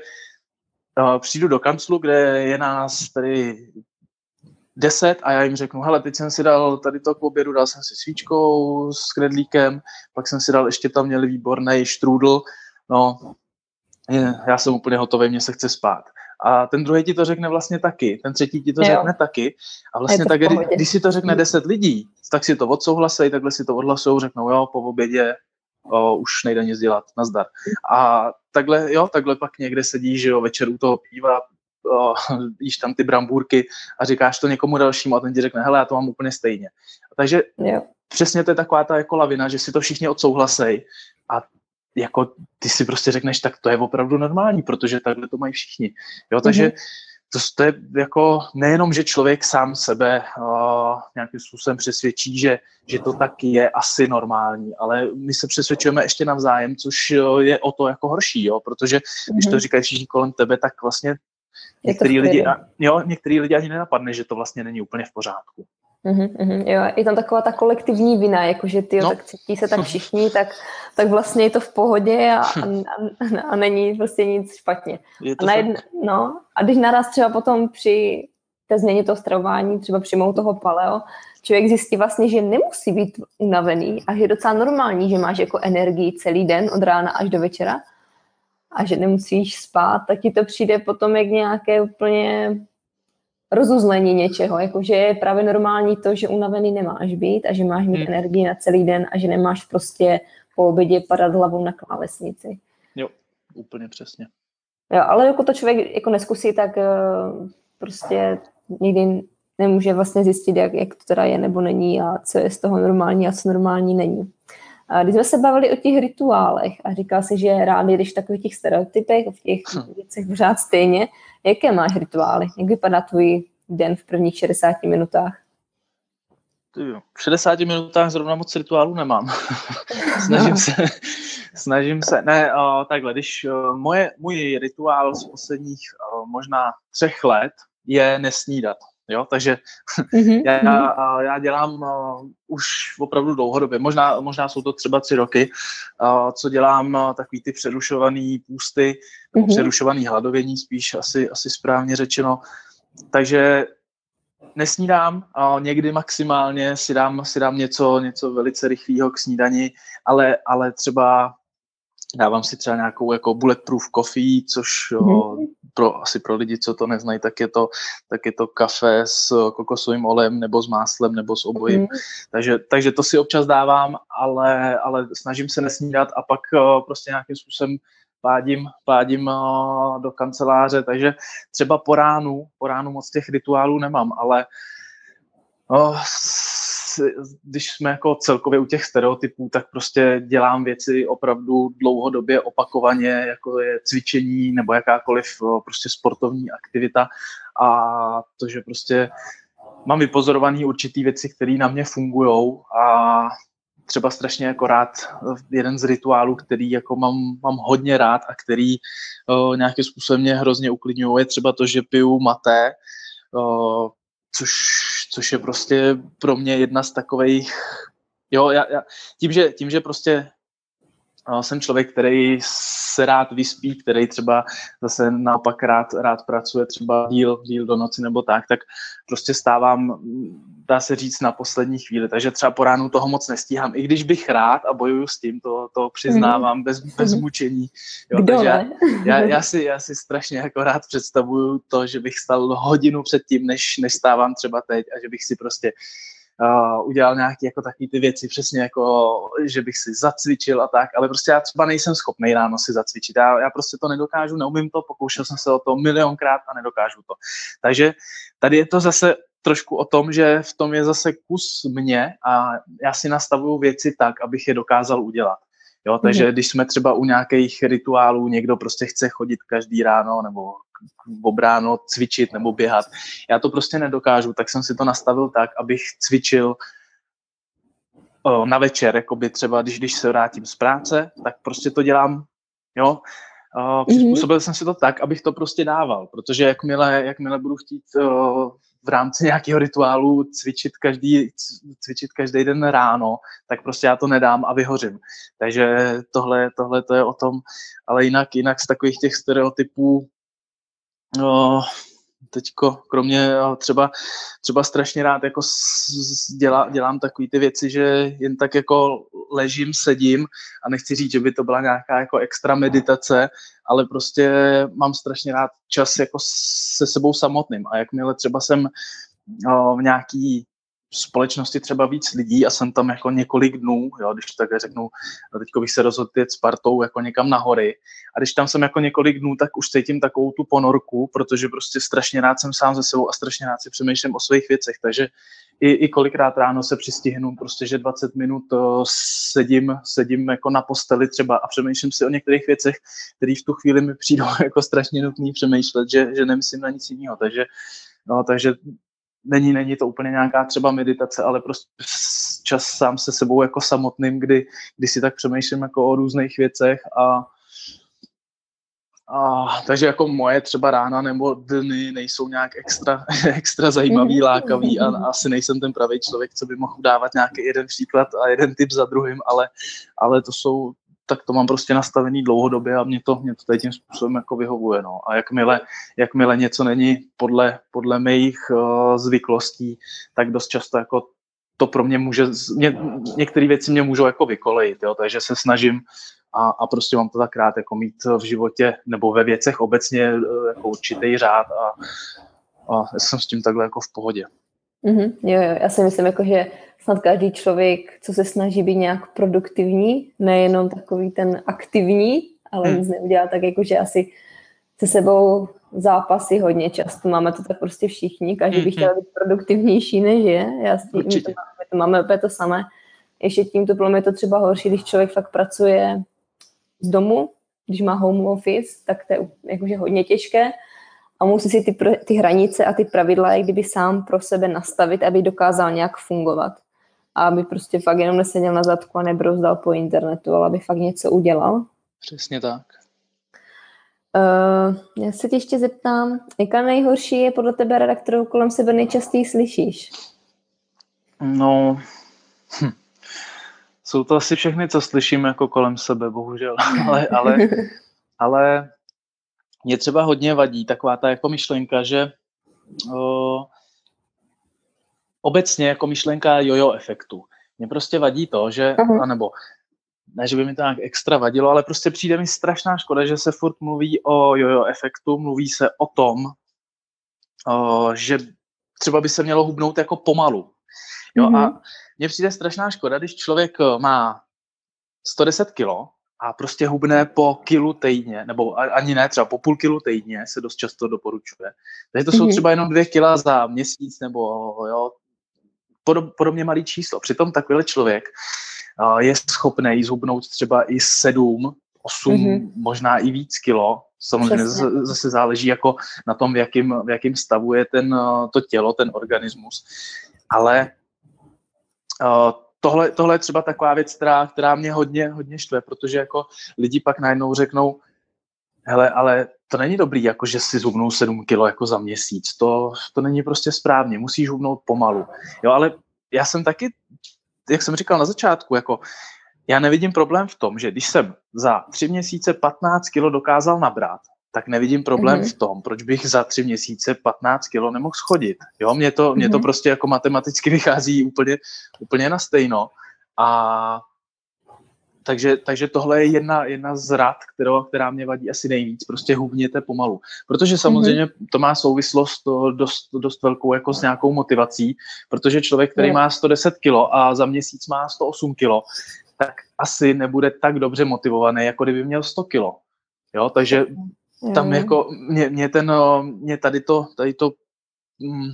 uh, přijdu do kanclu, kde je nás tady 10 a já jim řeknu, hele, teď jsem si dal tady to k obědu, dal jsem si svíčkou s kredlíkem, pak jsem si dal, ještě tam měli výborný štrůdl, no, já jsem úplně hotový, mě se chce spát. A ten druhý ti to řekne vlastně taky, ten třetí ti to jo. řekne taky. A vlastně tak, kdy, když si to řekne deset lidí, tak si to odsouhlasej, takhle si to odhlasují, řeknou, jo, po obědě o, už nejde nic dělat, nazdar. A takhle, jo, takhle pak někde sedíš, že jo, večer u toho piva, o, jíš tam ty brambůrky a říkáš to někomu dalšímu a ten ti řekne, hele, já to mám úplně stejně. Takže jo. přesně to je taková ta jako lavina, že si to všichni odsouhlasej a jako ty si prostě řekneš, tak to je opravdu normální, protože takhle to mají všichni. Jo, takže mm-hmm. to, to je jako nejenom, že člověk sám sebe uh, nějakým způsobem přesvědčí, že, že to tak je asi normální, ale my se přesvědčujeme ještě navzájem, což je o to jako horší, jo, protože mm-hmm. když to mhm. říkají všichni kolem tebe, tak vlastně některý lidi, jo, některý lidi ani nenapadne, že to vlastně není úplně v pořádku. Mm-hmm, jo, je tam taková ta kolektivní vina, jakože ty no. tak cítí se tak všichni, tak, tak vlastně je to v pohodě a, a, a, a není prostě nic špatně. A, najedn, no, a když naraz třeba potom při té změně toho stravování, třeba přijmou toho paleo, člověk zjistí vlastně, že nemusí být unavený a že je docela normální, že máš jako energii celý den od rána až do večera a že nemusíš spát, tak ti to přijde potom jak nějaké úplně rozuzlení něčeho, jakože je právě normální to, že unavený nemáš být a že máš mít hmm. energii na celý den a že nemáš prostě po obědě padat hlavou na klávesnici. Jo, úplně přesně. Jo, ale jako to člověk jako neskusí, tak uh, prostě nikdy nemůže vlastně zjistit, jak, jak to teda je nebo není a co je z toho normální a co normální není. A když jsme se bavili o těch rituálech a říkal si, že rád jdeš v takových těch stereotypech, v těch hm. věcech pořád stejně, jaké máš rituály? Jak vypadá tvůj den v prvních 60 minutách? V 60 minutách zrovna moc rituálů nemám. snažím se, snažím se, ne, o, takhle, když o, moje, můj rituál z posledních o, možná třech let je nesnídat. Jo, takže mm-hmm. já, já dělám uh, už opravdu dlouhodobě, možná, možná jsou to třeba tři roky, uh, co dělám uh, takový ty přerušovaný půsty, mm-hmm. přerušovaný hladovění spíš asi, asi správně řečeno. Takže nesnídám, uh, někdy maximálně si dám, si dám něco, něco velice rychlého k snídani, ale, ale třeba dávám si třeba nějakou jako bulletproof coffee, což mm-hmm. pro, asi pro lidi, co to neznají, tak je to, tak je to kafe s kokosovým olejem nebo s máslem nebo s obojím. Mm-hmm. Takže, takže to si občas dávám, ale, ale snažím se nesnídat a pak uh, prostě nějakým způsobem pádím, pádím uh, do kanceláře, takže třeba po ránu, po ránu moc těch rituálů nemám, ale uh, když jsme jako celkově u těch stereotypů, tak prostě dělám věci opravdu dlouhodobě opakovaně, jako je cvičení nebo jakákoliv prostě sportovní aktivita. A to, že prostě mám vypozorovaný určitý věci, které na mě fungují a třeba strašně jako rád jeden z rituálů, který jako mám, mám hodně rád a který uh, nějakým způsobem mě hrozně uklidňuje, je třeba to, že piju maté, uh, což, což je prostě pro mě jedna z takových, jo, já, já, tím, že, tím, že prostě jsem člověk, který se rád vyspí, který třeba zase naopak rád, rád pracuje třeba díl, díl do noci nebo tak, tak prostě stávám, dá se říct, na poslední chvíli. Takže třeba po ránu toho moc nestíhám, i když bych rád a bojuju s tím, to, to přiznávám mm. bez, bez mučení. Jo, Kdo takže ne? já, já, já, si, já si strašně jako rád představuju to, že bych stal hodinu před tím, než, než stávám třeba teď a že bych si prostě uh, udělal nějaké jako takové ty věci, přesně jako, že bych si zacvičil a tak, ale prostě já třeba nejsem schopný ráno si zacvičit. Já, já prostě to nedokážu, neumím to, pokoušel jsem se o to milionkrát a nedokážu to. Takže tady je to zase trošku o tom, že v tom je zase kus mě a já si nastavuju věci tak, abych je dokázal udělat. Jo, takže mm-hmm. když jsme třeba u nějakých rituálů, někdo prostě chce chodit každý ráno nebo obráno cvičit nebo běhat. Já to prostě nedokážu, tak jsem si to nastavil tak, abych cvičil o, na večer, jakoby třeba když, když se vrátím z práce, tak prostě to dělám, jo, Uh, přizpůsobil mm-hmm. jsem si to tak, abych to prostě dával, protože jakmile, jakmile budu chtít uh, v rámci nějakého rituálu cvičit každý, cvičit každý den ráno, tak prostě já to nedám a vyhořím. Takže tohle, tohle to je o tom, ale jinak, jinak z takových těch stereotypů no, teďko, kromě třeba, třeba strašně rád jako dělá, dělám takové ty věci, že jen tak jako ležím, sedím a nechci říct, že by to byla nějaká jako extra meditace, ale prostě mám strašně rád čas jako se sebou samotným. A jakmile třeba jsem v nějaký společnosti třeba víc lidí a jsem tam jako několik dnů, jo, když tak řeknu, teď bych se rozhodl jet s partou jako někam na hory a když tam jsem jako několik dnů, tak už cítím takovou tu ponorku, protože prostě strašně rád jsem sám ze sebou a strašně rád si přemýšlím o svých věcech, takže i, i kolikrát ráno se přistihnu, prostě, že 20 minut sedím, sedím jako na posteli třeba a přemýšlím si o některých věcech, které v tu chvíli mi přijdou jako strašně nutný přemýšlet, že, že nemyslím na nic jiného, takže No, takže není, není to úplně nějaká třeba meditace, ale prostě čas sám se sebou jako samotným, kdy, kdy si tak přemýšlím jako o různých věcech a, a takže jako moje třeba rána nebo dny nejsou nějak extra, extra zajímavý, mhm. lákavý a asi nejsem ten pravý člověk, co by mohl dávat nějaký jeden příklad a jeden typ za druhým, ale, ale to jsou tak to mám prostě nastavený dlouhodobě a mě to, mě to tady tím způsobem jako vyhovuje. No. A jakmile, jakmile něco není podle, podle mých uh, zvyklostí, tak dost často jako to pro mě může, mě, některé věci mě můžou jako vykolejit, jo, takže se snažím a, a prostě mám to tak rád jako mít v životě nebo ve věcech obecně eh, jako určitý řád a, a jsem s tím takhle jako v pohodě. Mm-hmm, jo, jo, já si myslím, jako, že snad každý člověk, co se snaží být nějak produktivní, nejenom takový ten aktivní, ale hmm. nic neudělá, tak jako, že asi se sebou zápasy hodně často. Máme to tak prostě všichni, každý by chtěl být produktivnější než je. Já s tím, my to, máme, my to máme opět to samé. Ještě tím to je to třeba horší, když člověk fakt pracuje z domu, když má home office, tak to je jakože hodně těžké a musí si ty, ty hranice a ty pravidla, jak kdyby sám pro sebe nastavit, aby dokázal nějak fungovat a aby prostě fakt jenom neseděl na zadku a nebrozdal po internetu, ale aby fakt něco udělal. Přesně tak. Uh, já se tě ještě zeptám, jaká nejhorší je podle tebe rada, kterou kolem sebe nejčastěji slyšíš? No, hm. jsou to asi všechny, co slyším jako kolem sebe, bohužel, ale, ale, ale mě třeba hodně vadí taková ta jako myšlenka, že uh, obecně jako myšlenka jojo efektu. Mě prostě vadí to, že, uh-huh. anebo ne, že by mi to nějak extra vadilo, ale prostě přijde mi strašná škoda, že se furt mluví o jojo efektu, mluví se o tom, o, že třeba by se mělo hubnout jako pomalu. Jo, uh-huh. a mně přijde strašná škoda, když člověk má 110 kilo a prostě hubne po kilu týdně, nebo ani ne, třeba po půl kilu týdně se dost často doporučuje. Takže to jsou mm-hmm. třeba jenom dvě kila za měsíc, nebo jo, podobně malý číslo. Přitom takovýhle člověk je schopný zhubnout třeba i 7, 8, mm-hmm. možná i víc kilo. Samozřejmě zase, zase záleží jako na tom, v jakém, v jakém stavu je ten, to tělo, ten organismus. Ale tohle, tohle je třeba taková věc, která, která mě hodně, hodně štve, protože jako lidi pak najednou řeknou, hele, ale to není dobrý, jako že si zhubnou 7 kilo jako za měsíc. To, to není prostě správně, musíš hubnout pomalu. Jo, ale já jsem taky, jak jsem říkal na začátku, jako já nevidím problém v tom, že když jsem za tři měsíce 15 kilo dokázal nabrat, tak nevidím problém mm-hmm. v tom, proč bych za tři měsíce 15 kilo nemohl schodit. Jo, mně to, mm-hmm. mě to mhm. prostě jako matematicky vychází úplně, úplně na stejno. A takže, takže tohle je jedna, jedna z rad, kterou, která mě vadí asi nejvíc. Prostě hubněte pomalu. Protože samozřejmě mm-hmm. to má souvislost to dost, dost velkou jako s nějakou motivací, protože člověk, který má 110 kilo a za měsíc má 108 kilo, tak asi nebude tak dobře motivovaný, jako kdyby měl 100 kilo. Jo, takže tam mm. jako mě, mě, ten, mě tady to, tady to mm,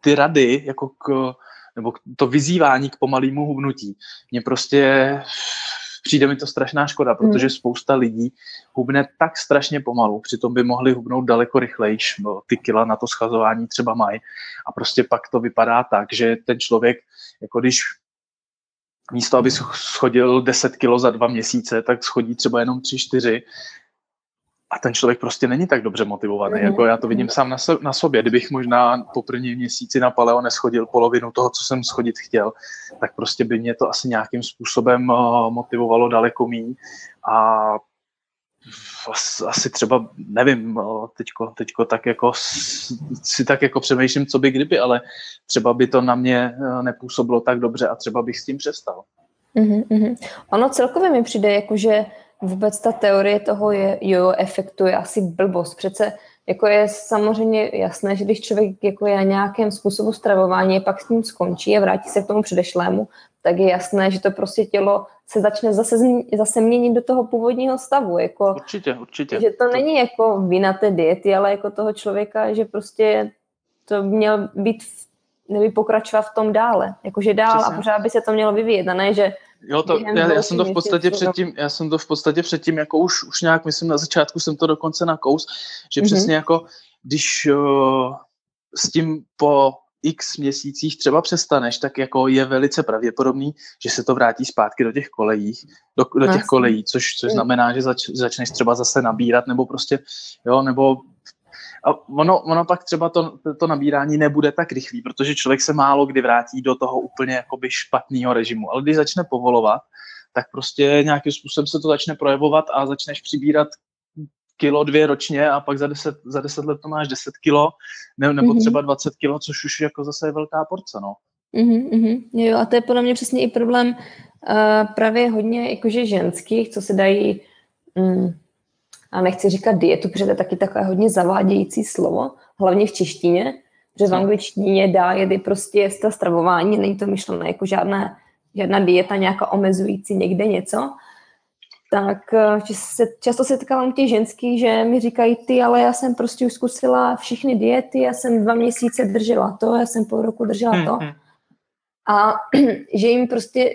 ty rady, jako k, nebo to vyzývání k pomalému hubnutí, mě prostě přijde mi to strašná škoda, hmm. protože spousta lidí hubne tak strašně pomalu, přitom by mohli hubnout daleko rychleji, ty kila na to schazování třeba mají a prostě pak to vypadá tak, že ten člověk, jako když místo, aby schodil 10 kilo za dva měsíce, tak schodí třeba jenom 3-4 a ten člověk prostě není tak dobře motivovaný. Jako já to vidím sám na, so, na sobě. Kdybych možná po první měsíci na paleo neschodil polovinu toho, co jsem schodit chtěl, tak prostě by mě to asi nějakým způsobem uh, motivovalo daleko méně. A asi třeba, nevím, uh, teďko, teďko tak jako si tak jako přemýšlím, co by kdyby, ale třeba by to na mě uh, nepůsobilo tak dobře a třeba bych s tím přestal. Mm-hmm. Ono celkově mi přijde, jako že vůbec ta teorie toho je, jo, efektu je asi blbost. Přece jako je samozřejmě jasné, že když člověk jako je na nějakém způsobu stravování, pak s ním skončí a vrátí se k tomu předešlému, tak je jasné, že to prostě tělo se začne zase, zase měnit do toho původního stavu. Jako, určitě, určitě. Že to není jako vina té diety, ale jako toho člověka, že prostě to měl být, neby pokračovat v tom dále. Jakože dál Přesně. a pořád by se to mělo vyvíjet a ne, že Jo, to, já, já, jsem to v podstatě předtím, já jsem to v podstatě předtím, jako už, už nějak, myslím, na začátku jsem to dokonce na kous, že mm-hmm. přesně jako, když uh, s tím po x měsících třeba přestaneš, tak jako je velice pravděpodobný, že se to vrátí zpátky do těch kolejích, do, do těch kolejí, což, což znamená, že zač, začneš třeba zase nabírat, nebo prostě, jo, nebo a ono, ono pak třeba to, to nabírání nebude tak rychlý, protože člověk se málo kdy vrátí do toho úplně jakoby špatného režimu. Ale když začne povolovat, tak prostě nějakým způsobem se to začne projevovat a začneš přibírat kilo, dvě ročně a pak za deset, za deset let to máš 10 kilo, ne, nebo mm-hmm. třeba 20 kilo, což už jako zase je velká porce, no. Mm-hmm, jo, a to je podle mě přesně i problém uh, právě hodně jakože ženských, co se dají mm, a nechci říkat dietu, protože to je taky takové hodně zavádějící slovo, hlavně v češtině, protože v angličtině diet je prostě to stravování, není to myšlené jako žádná, žádná dieta, nějaká omezující někde něco, tak eh, se, často se setkávám těch ženských, že mi říkají, ty, ale já jsem prostě už zkusila všechny diety, já jsem dva měsíce držela to, já jsem půl roku držela to. Hmm, hmm. A že jim prostě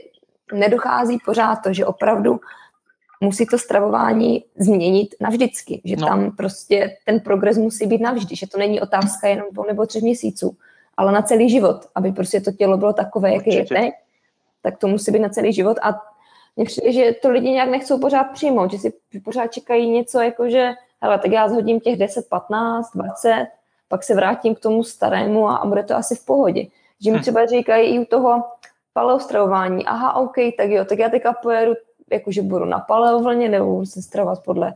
nedochází pořád to, že opravdu musí to stravování změnit navždycky, že no. tam prostě ten progres musí být navždy, že to není otázka jenom dvou nebo třech měsíců, ale na celý život, aby prostě to tělo bylo takové, jaké je teď, tak to musí být na celý život a mně přijde, že to lidi nějak nechcou pořád přijmout, že si pořád čekají něco jako, že hele, tak já zhodím těch 10, 15, 20, pak se vrátím k tomu starému a, a bude to asi v pohodě. Že mi hm. třeba říkají i u toho paleostravování, aha, OK, tak jo, tak já teďka pojedu jakože budu na paleovlně nebo budu se stravovat podle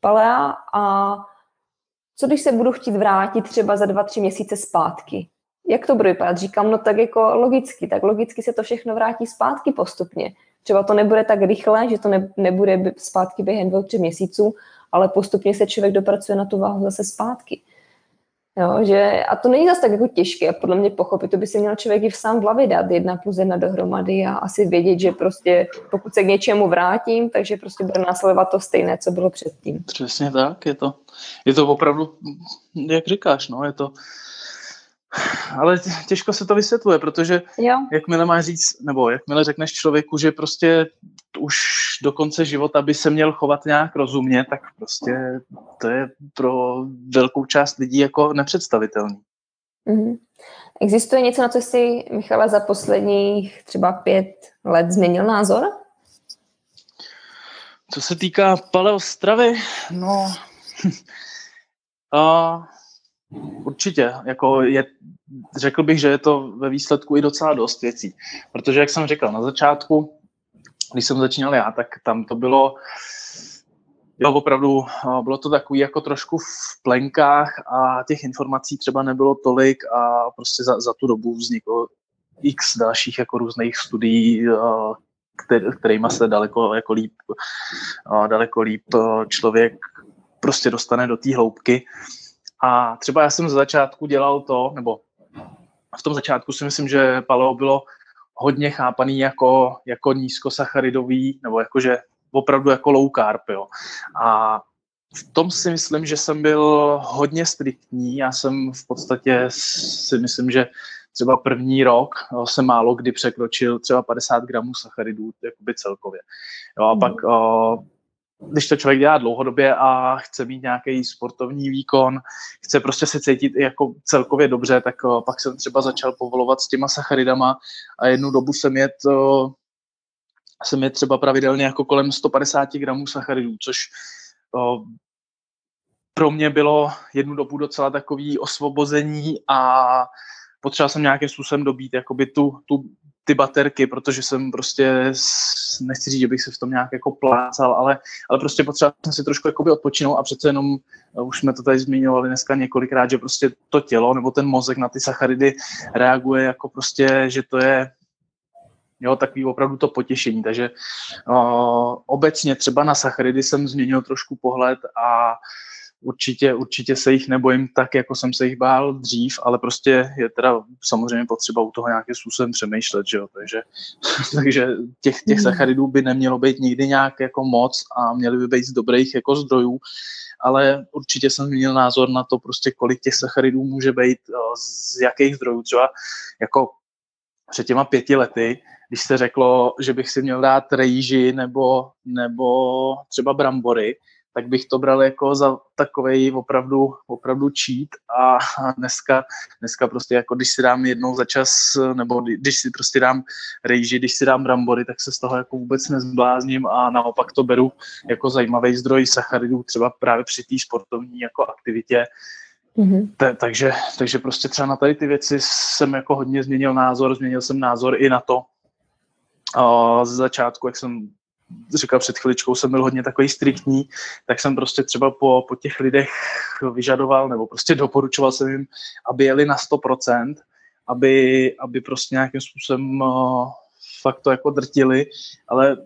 palea a co když se budu chtít vrátit třeba za dva, tři měsíce zpátky? Jak to bude vypadat? Říkám, no tak jako logicky, tak logicky se to všechno vrátí zpátky postupně. Třeba to nebude tak rychle, že to ne, nebude zpátky během dvou, tři měsíců, ale postupně se člověk dopracuje na tu váhu zase zpátky. Jo, že, a to není zase tak jako těžké, podle mě pochopit, to by si měl člověk i v sám v hlavě dát jedna plus jedna dohromady a asi vědět, že prostě pokud se k něčemu vrátím, takže prostě bude následovat to stejné, co bylo předtím. Přesně tak, je to, je to opravdu, jak říkáš, no, je to, Ale těžko se to vysvětluje, protože jo. jakmile máš říct, nebo jakmile řekneš člověku, že prostě už do konce života by se měl chovat nějak rozumně, tak prostě to je pro velkou část lidí jako nepředstavitelný. Mm-hmm. Existuje něco, na co jsi, Michala, za posledních třeba pět let změnil názor? Co se týká paleostravy, no a, určitě, jako je, řekl bych, že je to ve výsledku i docela dost věcí, protože jak jsem řekl na začátku, když jsem začínal já, tak tam to bylo jo, opravdu bylo to takový jako trošku v plenkách a těch informací třeba nebylo tolik a prostě za, za tu dobu vzniklo x dalších jako různých studií, kterými se daleko jako líp, daleko líp člověk prostě dostane do té hloubky. A třeba já jsem za začátku dělal to, nebo v tom začátku si myslím, že paleo bylo hodně chápaný jako, jako nízkosacharidový, nebo jakože opravdu jako low carb, jo. A v tom si myslím, že jsem byl hodně striktní. Já jsem v podstatě si myslím, že třeba první rok jsem málo kdy překročil třeba 50 gramů sacharidů jakoby celkově. Jo, a pak když to člověk dělá dlouhodobě a chce mít nějaký sportovní výkon, chce prostě se cítit i jako celkově dobře, tak pak jsem třeba začal povolovat s těma sacharidama a jednu dobu jsem jet jsem je třeba pravidelně jako kolem 150 gramů sacharidů, což o, pro mě bylo jednu dobu docela takový osvobození a potřeboval jsem nějakým způsobem dobít jakoby tu, tu, ty baterky, protože jsem prostě, nechci říct, že bych se v tom nějak jako plácal, ale, ale prostě potřeboval jsem si trošku jakoby odpočinout a přece jenom, už jsme to tady zmiňovali dneska několikrát, že prostě to tělo nebo ten mozek na ty sacharidy reaguje jako prostě, že to je jo, takový opravdu to potěšení. Takže o, obecně třeba na sacharidy jsem změnil trošku pohled a určitě, určitě se jich nebojím tak, jako jsem se jich bál dřív, ale prostě je teda samozřejmě potřeba u toho nějakým způsobem přemýšlet, že jo? takže, takže těch, těch hmm. sacharidů by nemělo být nikdy nějak jako moc a měly by být z dobrých jako zdrojů, ale určitě jsem změnil názor na to, prostě kolik těch sacharidů může být, z jakých zdrojů, třeba jako před těma pěti lety když se řeklo, že bych si měl dát rejži nebo, nebo třeba brambory, tak bych to bral jako za takový opravdu, opravdu cheat. A dneska, dneska prostě jako když si dám jednou za čas, nebo když si prostě dám rejži, když si dám brambory, tak se z toho jako vůbec nezblázním. A naopak to beru jako zajímavý zdroj sacharidů třeba právě při té sportovní jako aktivitě, Mm-hmm. Te, takže, takže prostě třeba na tady ty věci jsem jako hodně změnil názor, změnil jsem názor i na to, a z začátku, jak jsem říkal před chviličkou, jsem byl hodně takový striktní, tak jsem prostě třeba po, po těch lidech vyžadoval nebo prostě doporučoval jsem jim, aby jeli na 100%, aby, aby prostě nějakým způsobem uh, fakt to jako drtili, ale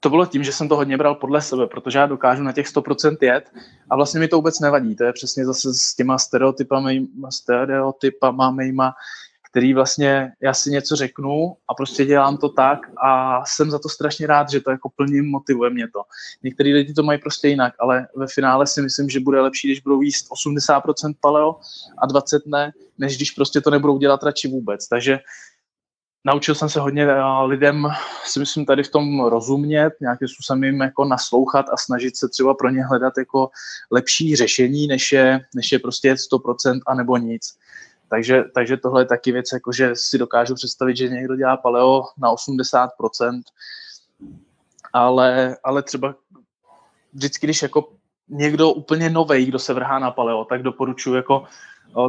to bylo tím, že jsem to hodně bral podle sebe, protože já dokážu na těch 100% jet a vlastně mi to vůbec nevadí. To je přesně zase s těma stereotypami, stereotypama mýma, který vlastně já si něco řeknu a prostě dělám to tak a jsem za to strašně rád, že to jako plně motivuje mě to. Některý lidi to mají prostě jinak, ale ve finále si myslím, že bude lepší, když budou jíst 80% paleo a 20 ne, než když prostě to nebudou dělat radši vůbec. Takže naučil jsem se hodně eh, lidem, si myslím, tady v tom rozumět, nějakým způsobem jim jako naslouchat a snažit se třeba pro ně hledat jako lepší řešení, než je, než je prostě 100% a nebo nic. Takže, takže tohle je taky věc, jako že si dokážu představit, že někdo dělá paleo na 80%, ale, ale třeba vždycky, když jako někdo úplně nový, kdo se vrhá na paleo, tak doporučuji jako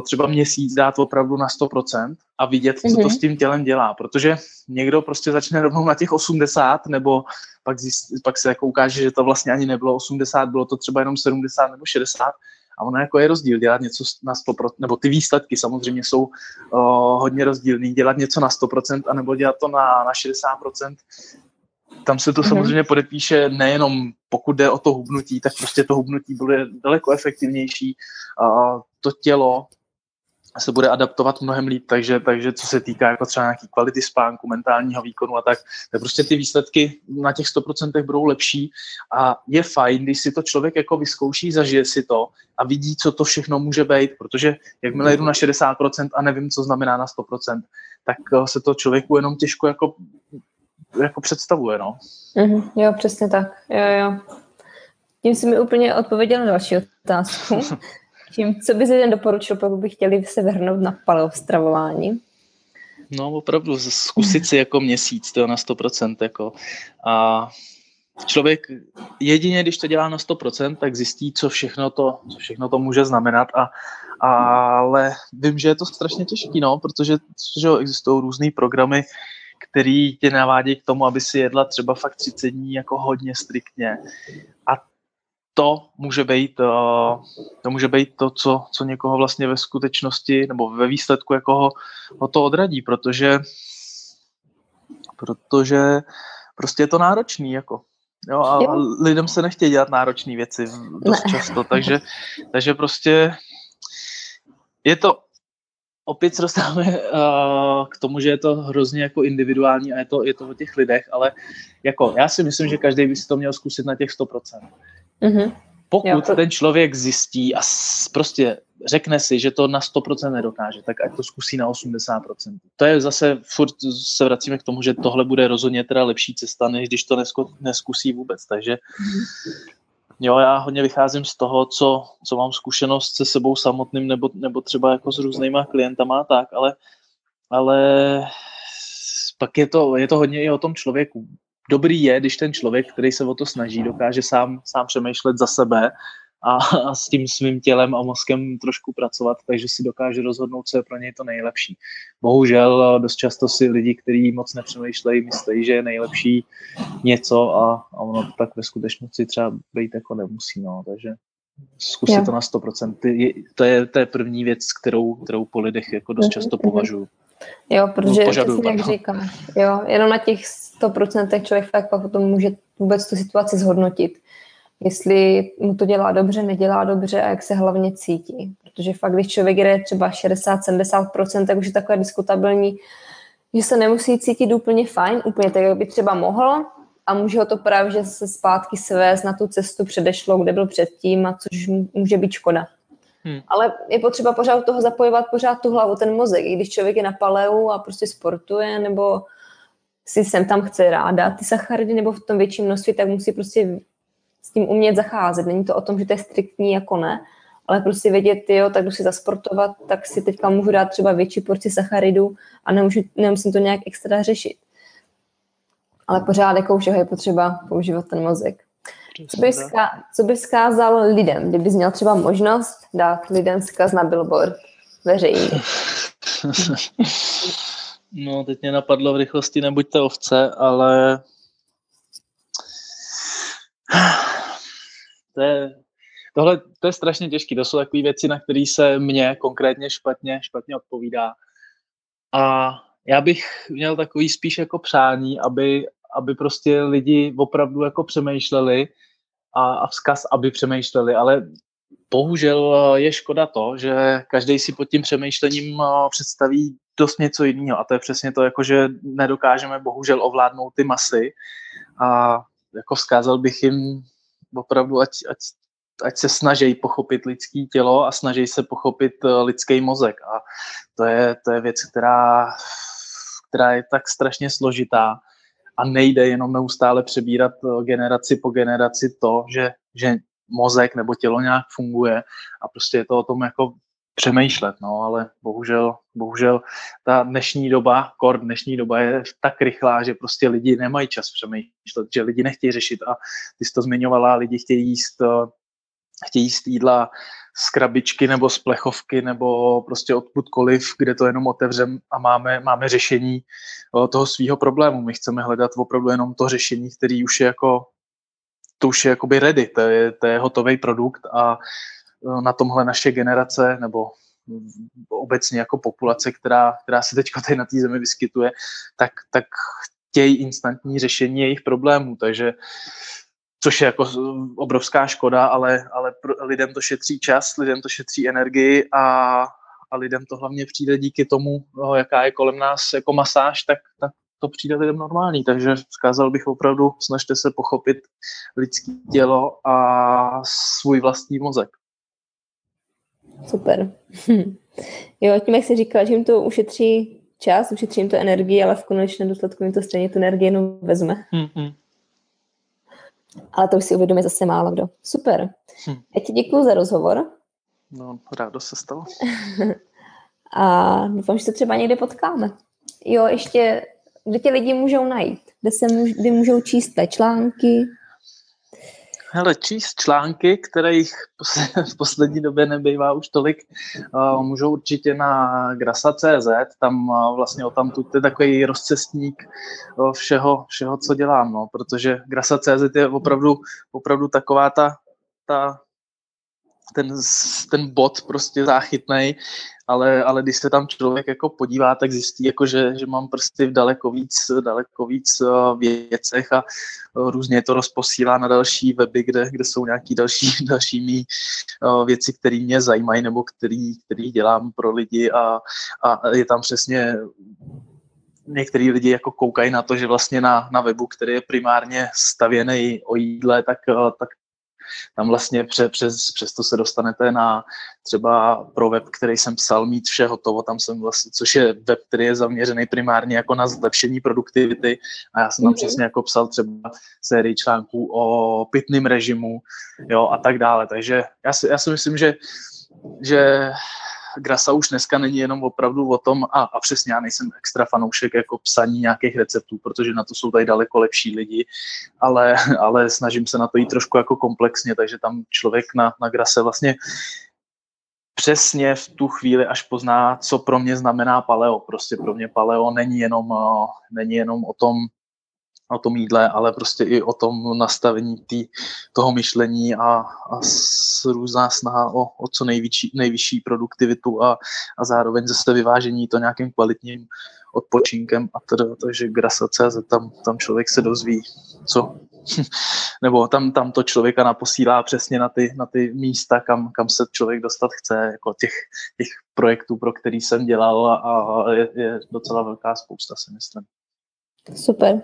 třeba měsíc dát opravdu na 100% a vidět, co to mhm. s tím tělem dělá, protože někdo prostě začne rovnou na těch 80, nebo pak, zjist, pak se jako ukáže, že to vlastně ani nebylo 80, bylo to třeba jenom 70 nebo 60 a ono jako je rozdíl dělat něco na 100%, nebo ty výsledky samozřejmě jsou uh, hodně rozdílný. Dělat něco na 100% a nebo dělat to na, na 60%. Tam se to mm-hmm. samozřejmě podepíše nejenom pokud jde o to hubnutí, tak prostě to hubnutí bude daleko efektivnější. Uh, to tělo se bude adaptovat mnohem líp, takže, takže co se týká jako třeba nějaký kvality spánku, mentálního výkonu a tak, tak prostě ty výsledky na těch 100% budou lepší a je fajn, když si to člověk jako vyzkouší, zažije si to a vidí, co to všechno může být, protože jakmile jdu na 60% a nevím, co znamená na 100%, tak eh, se to člověku jenom těžko jako, jako představuje, no. Mm-hmm, jo, přesně tak, jo, jo. Tím jsi mi úplně odpověděl na další otázku. Tím, co bys jen doporučil, pokud by chtěli se vrhnout na paleo stravování? No opravdu, zkusit si jako měsíc, to na 100%. Jako. A člověk jedině, když to dělá na 100%, tak zjistí, co všechno to, co všechno to může znamenat. A, ale vím, že je to strašně těžké, no, protože že existují různé programy, který tě navádí k tomu, aby si jedla třeba fakt 30 dní jako hodně striktně. A to může být, eh, to může být to, co, co někoho vlastně ve skutečnosti nebo ve výsledku jako ho, ho to odradí, protože protože prostě je to náročný, jako. Jo, a jo. lidem se nechtějí dělat náročné věci dost ne. často, takže, takže prostě je to, opět se dostáváme uh, k tomu, že je to hrozně jako individuální a je to, je to o těch lidech, ale jako já si myslím, že každý by si to měl zkusit na těch 100%. Mm-hmm. Pokud jo, to... ten člověk zjistí a prostě řekne si, že to na 100% nedokáže, tak ať to zkusí na 80%. To je zase, furt se vracíme k tomu, že tohle bude rozhodně teda lepší cesta, než když to neskusí vůbec. Takže jo, já hodně vycházím z toho, co, co mám zkušenost se sebou samotným nebo, nebo třeba jako s různýma klientama tak, ale, ale pak je to, je to hodně i o tom člověku dobrý je, když ten člověk, který se o to snaží, dokáže sám, sám přemýšlet za sebe a, a s tím svým tělem a mozkem trošku pracovat, takže si dokáže rozhodnout, co je pro něj to nejlepší. Bohužel dost často si lidi, kteří moc nepřemýšlejí, myslí, že je nejlepší něco a, a ono to tak ve skutečnosti třeba být jako nemusí, no, takže zkusit yeah. to na 100%. To je, to je první věc, kterou, kterou po lidech jako dost často považuji. Jo, protože požaduju, jak říkám, jo, jenom na těch 100% člověk fakt pak potom může vůbec tu situaci zhodnotit. Jestli mu to dělá dobře, nedělá dobře a jak se hlavně cítí. Protože fakt, když člověk jde třeba 60-70%, tak už je takové diskutabilní, že se nemusí cítit úplně fajn, úplně tak, jak by třeba mohl, a může ho to právě že se zpátky svést na tu cestu předešlo, kde byl předtím a což může být škoda. Hmm. Ale je potřeba pořád toho zapojovat pořád tu hlavu, ten mozek. I když člověk je na paleu a prostě sportuje, nebo si sem tam chce ráda ty sacharidy, nebo v tom větším množství, tak musí prostě s tím umět zacházet. Není to o tom, že to je striktní jako ne, ale prostě vědět, jo, tak když si zasportovat, tak si teďka můžu dát třeba větší porci sacharidů a nemůžu, nemusím to nějak extra řešit. Ale pořád jako všeho je potřeba používat ten mozek. Co bys, zká, co bys vzkázal lidem, kdybys měl třeba možnost dát lidem vzkaz na billboard veřejný? No, teď mě napadlo v rychlosti nebuďte ovce, ale to je, tohle to je strašně těžké. To jsou takové věci, na které se mně konkrétně špatně, špatně odpovídá. A já bych měl takový spíš jako přání, aby, aby prostě lidi opravdu jako přemýšleli a, a vzkaz, aby přemýšleli, ale bohužel je škoda to, že každý si pod tím přemýšlením představí dost něco jiného. A to je přesně to, jako že nedokážeme bohužel ovládnout ty masy. A jako vzkázal bych jim opravdu, ať, ať, ať se snaží pochopit lidský tělo a snaží se pochopit lidský mozek. A to je, to je věc, která, která je tak strašně složitá a nejde jenom neustále přebírat eh, generaci po generaci to, že, že mozek nebo tělo nějak funguje a prostě je to o tom jako přemýšlet, no, ale bohužel, bohužel ta dnešní doba, kor dnešní doba je tak rychlá, že prostě lidi nemají čas přemýšlet, že lidi nechtějí řešit a ty jsi to zmiňovala, lidi chtějí jíst, eh, chtějí jíst jídla z krabičky nebo z plechovky nebo prostě odkudkoliv, kde to jenom otevřem a máme, máme řešení toho svého problému. My chceme hledat opravdu jenom to řešení, který už je jako to už je jakoby ready, to je, to je hotový produkt a na tomhle naše generace nebo obecně jako populace, která, která se teď tady na té zemi vyskytuje, tak, tak chtějí instantní řešení jejich problémů, takže což je jako obrovská škoda, ale, ale pro lidem to šetří čas, lidem to šetří energii a, a lidem to hlavně přijde díky tomu, no, jaká je kolem nás jako masáž, tak, tak to přijde lidem normální. Takže zkázal bych opravdu, snažte se pochopit lidské tělo a svůj vlastní mozek. Super. jo, tím, jak jsi říkala, že jim to ušetří čas, ušetří jim to energii, ale v konečném důsledku jim to stejně tu energii jenom vezme. Mm-hmm. Ale to už si uvědomí zase málo kdo. Super. Hm. Já ti děkuji za rozhovor. No, rádo se stalo. A doufám, že se třeba někde potkáme. Jo, ještě, kde tě lidi můžou najít? Kde, se můž, kde můžou číst té články? Hele, číst články, kterých v poslední době nebývá už tolik, můžou určitě na grasa.cz, tam vlastně o tam tu je takový rozcestník všeho, všeho, co dělám, no, protože grasa.cz je opravdu, opravdu taková ta, ta ten, ten bod prostě záchytný, ale, ale když se tam člověk jako podívá, tak zjistí, jako že, že mám prsty v daleko víc, daleko víc uh, věcech a uh, různě to rozposílá na další weby, kde, kde jsou nějaké další, další mý uh, věci, které mě zajímají nebo který, který dělám pro lidi a, a je tam přesně některý lidi jako koukají na to, že vlastně na, na webu, který je primárně stavěný o jídle, tak, tak tam vlastně pře, přes, přes to se dostanete na třeba pro web, který jsem psal, mít vše hotovo, tam jsem vlastně, což je web, který je zaměřený primárně jako na zlepšení produktivity. A já jsem tam mm-hmm. přesně jako psal třeba sérii článků o pitným režimu, jo, a tak dále, takže já si, já si myslím, že že Grasa už dneska není jenom opravdu o tom, a, a přesně já nejsem extra fanoušek jako psaní nějakých receptů, protože na to jsou tady daleko lepší lidi, ale, ale snažím se na to jít trošku jako komplexně, takže tam člověk na, na Grase vlastně přesně v tu chvíli, až pozná, co pro mě znamená paleo. Prostě pro mě paleo není jenom, není jenom o tom, o tom jídle, ale prostě i o tom nastavení tý, toho myšlení a, a s různá snaha o, o co nejvyšší, nejvyšší produktivitu a, a zároveň zase vyvážení to nějakým kvalitním odpočinkem a teda, takže grasa.cz, tam, tam člověk se dozví, co, nebo tam, tam to člověka naposílá přesně na ty, na ty místa, kam, kam se člověk dostat chce, jako těch, těch projektů, pro který jsem dělal a, a je, je docela velká spousta, si myslím. Super.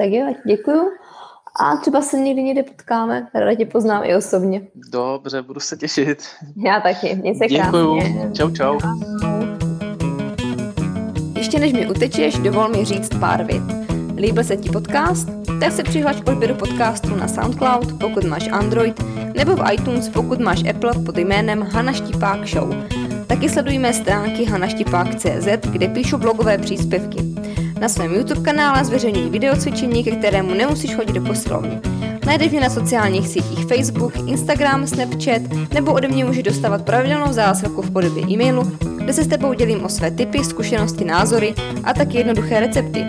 Tak jo, děkuju. A třeba se někdy někde potkáme. Ráda tě poznám i osobně. Dobře, budu se těšit. Já taky. Měj se Děkuju. Krásně. Čau, čau. Ještě než mi utečeš, dovol mi říct pár vět. Líbil se ti podcast? Tak se přihlaš k odběru podcastu na SoundCloud, pokud máš Android, nebo v iTunes, pokud máš Apple pod jménem Hana Štipák Show. Taky sledujme stránky hanaštipák.cz, kde píšu blogové příspěvky. Na svém YouTube kanále zveřejňuji videocvičení, ke kterému nemusíš chodit do posilovny. Najdeš mě na sociálních sítích Facebook, Instagram, Snapchat nebo ode mě můžeš dostávat pravidelnou zásilku v podobě e-mailu, kde se s tebou dělím o své typy, zkušenosti, názory a taky jednoduché recepty.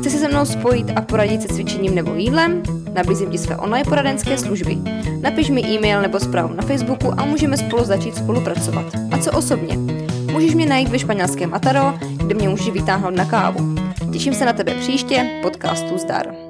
Chci se se mnou spojit a poradit se cvičením nebo jídlem? Nabízím ti své online poradenské služby. Napiš mi e-mail nebo zprávu na Facebooku a můžeme spolu začít spolupracovat. A co osobně? Můžeš mě najít ve španělském Ataro, kde mě můžeš vytáhnout na kávu. Těším se na tebe příště, podcastu Zdar.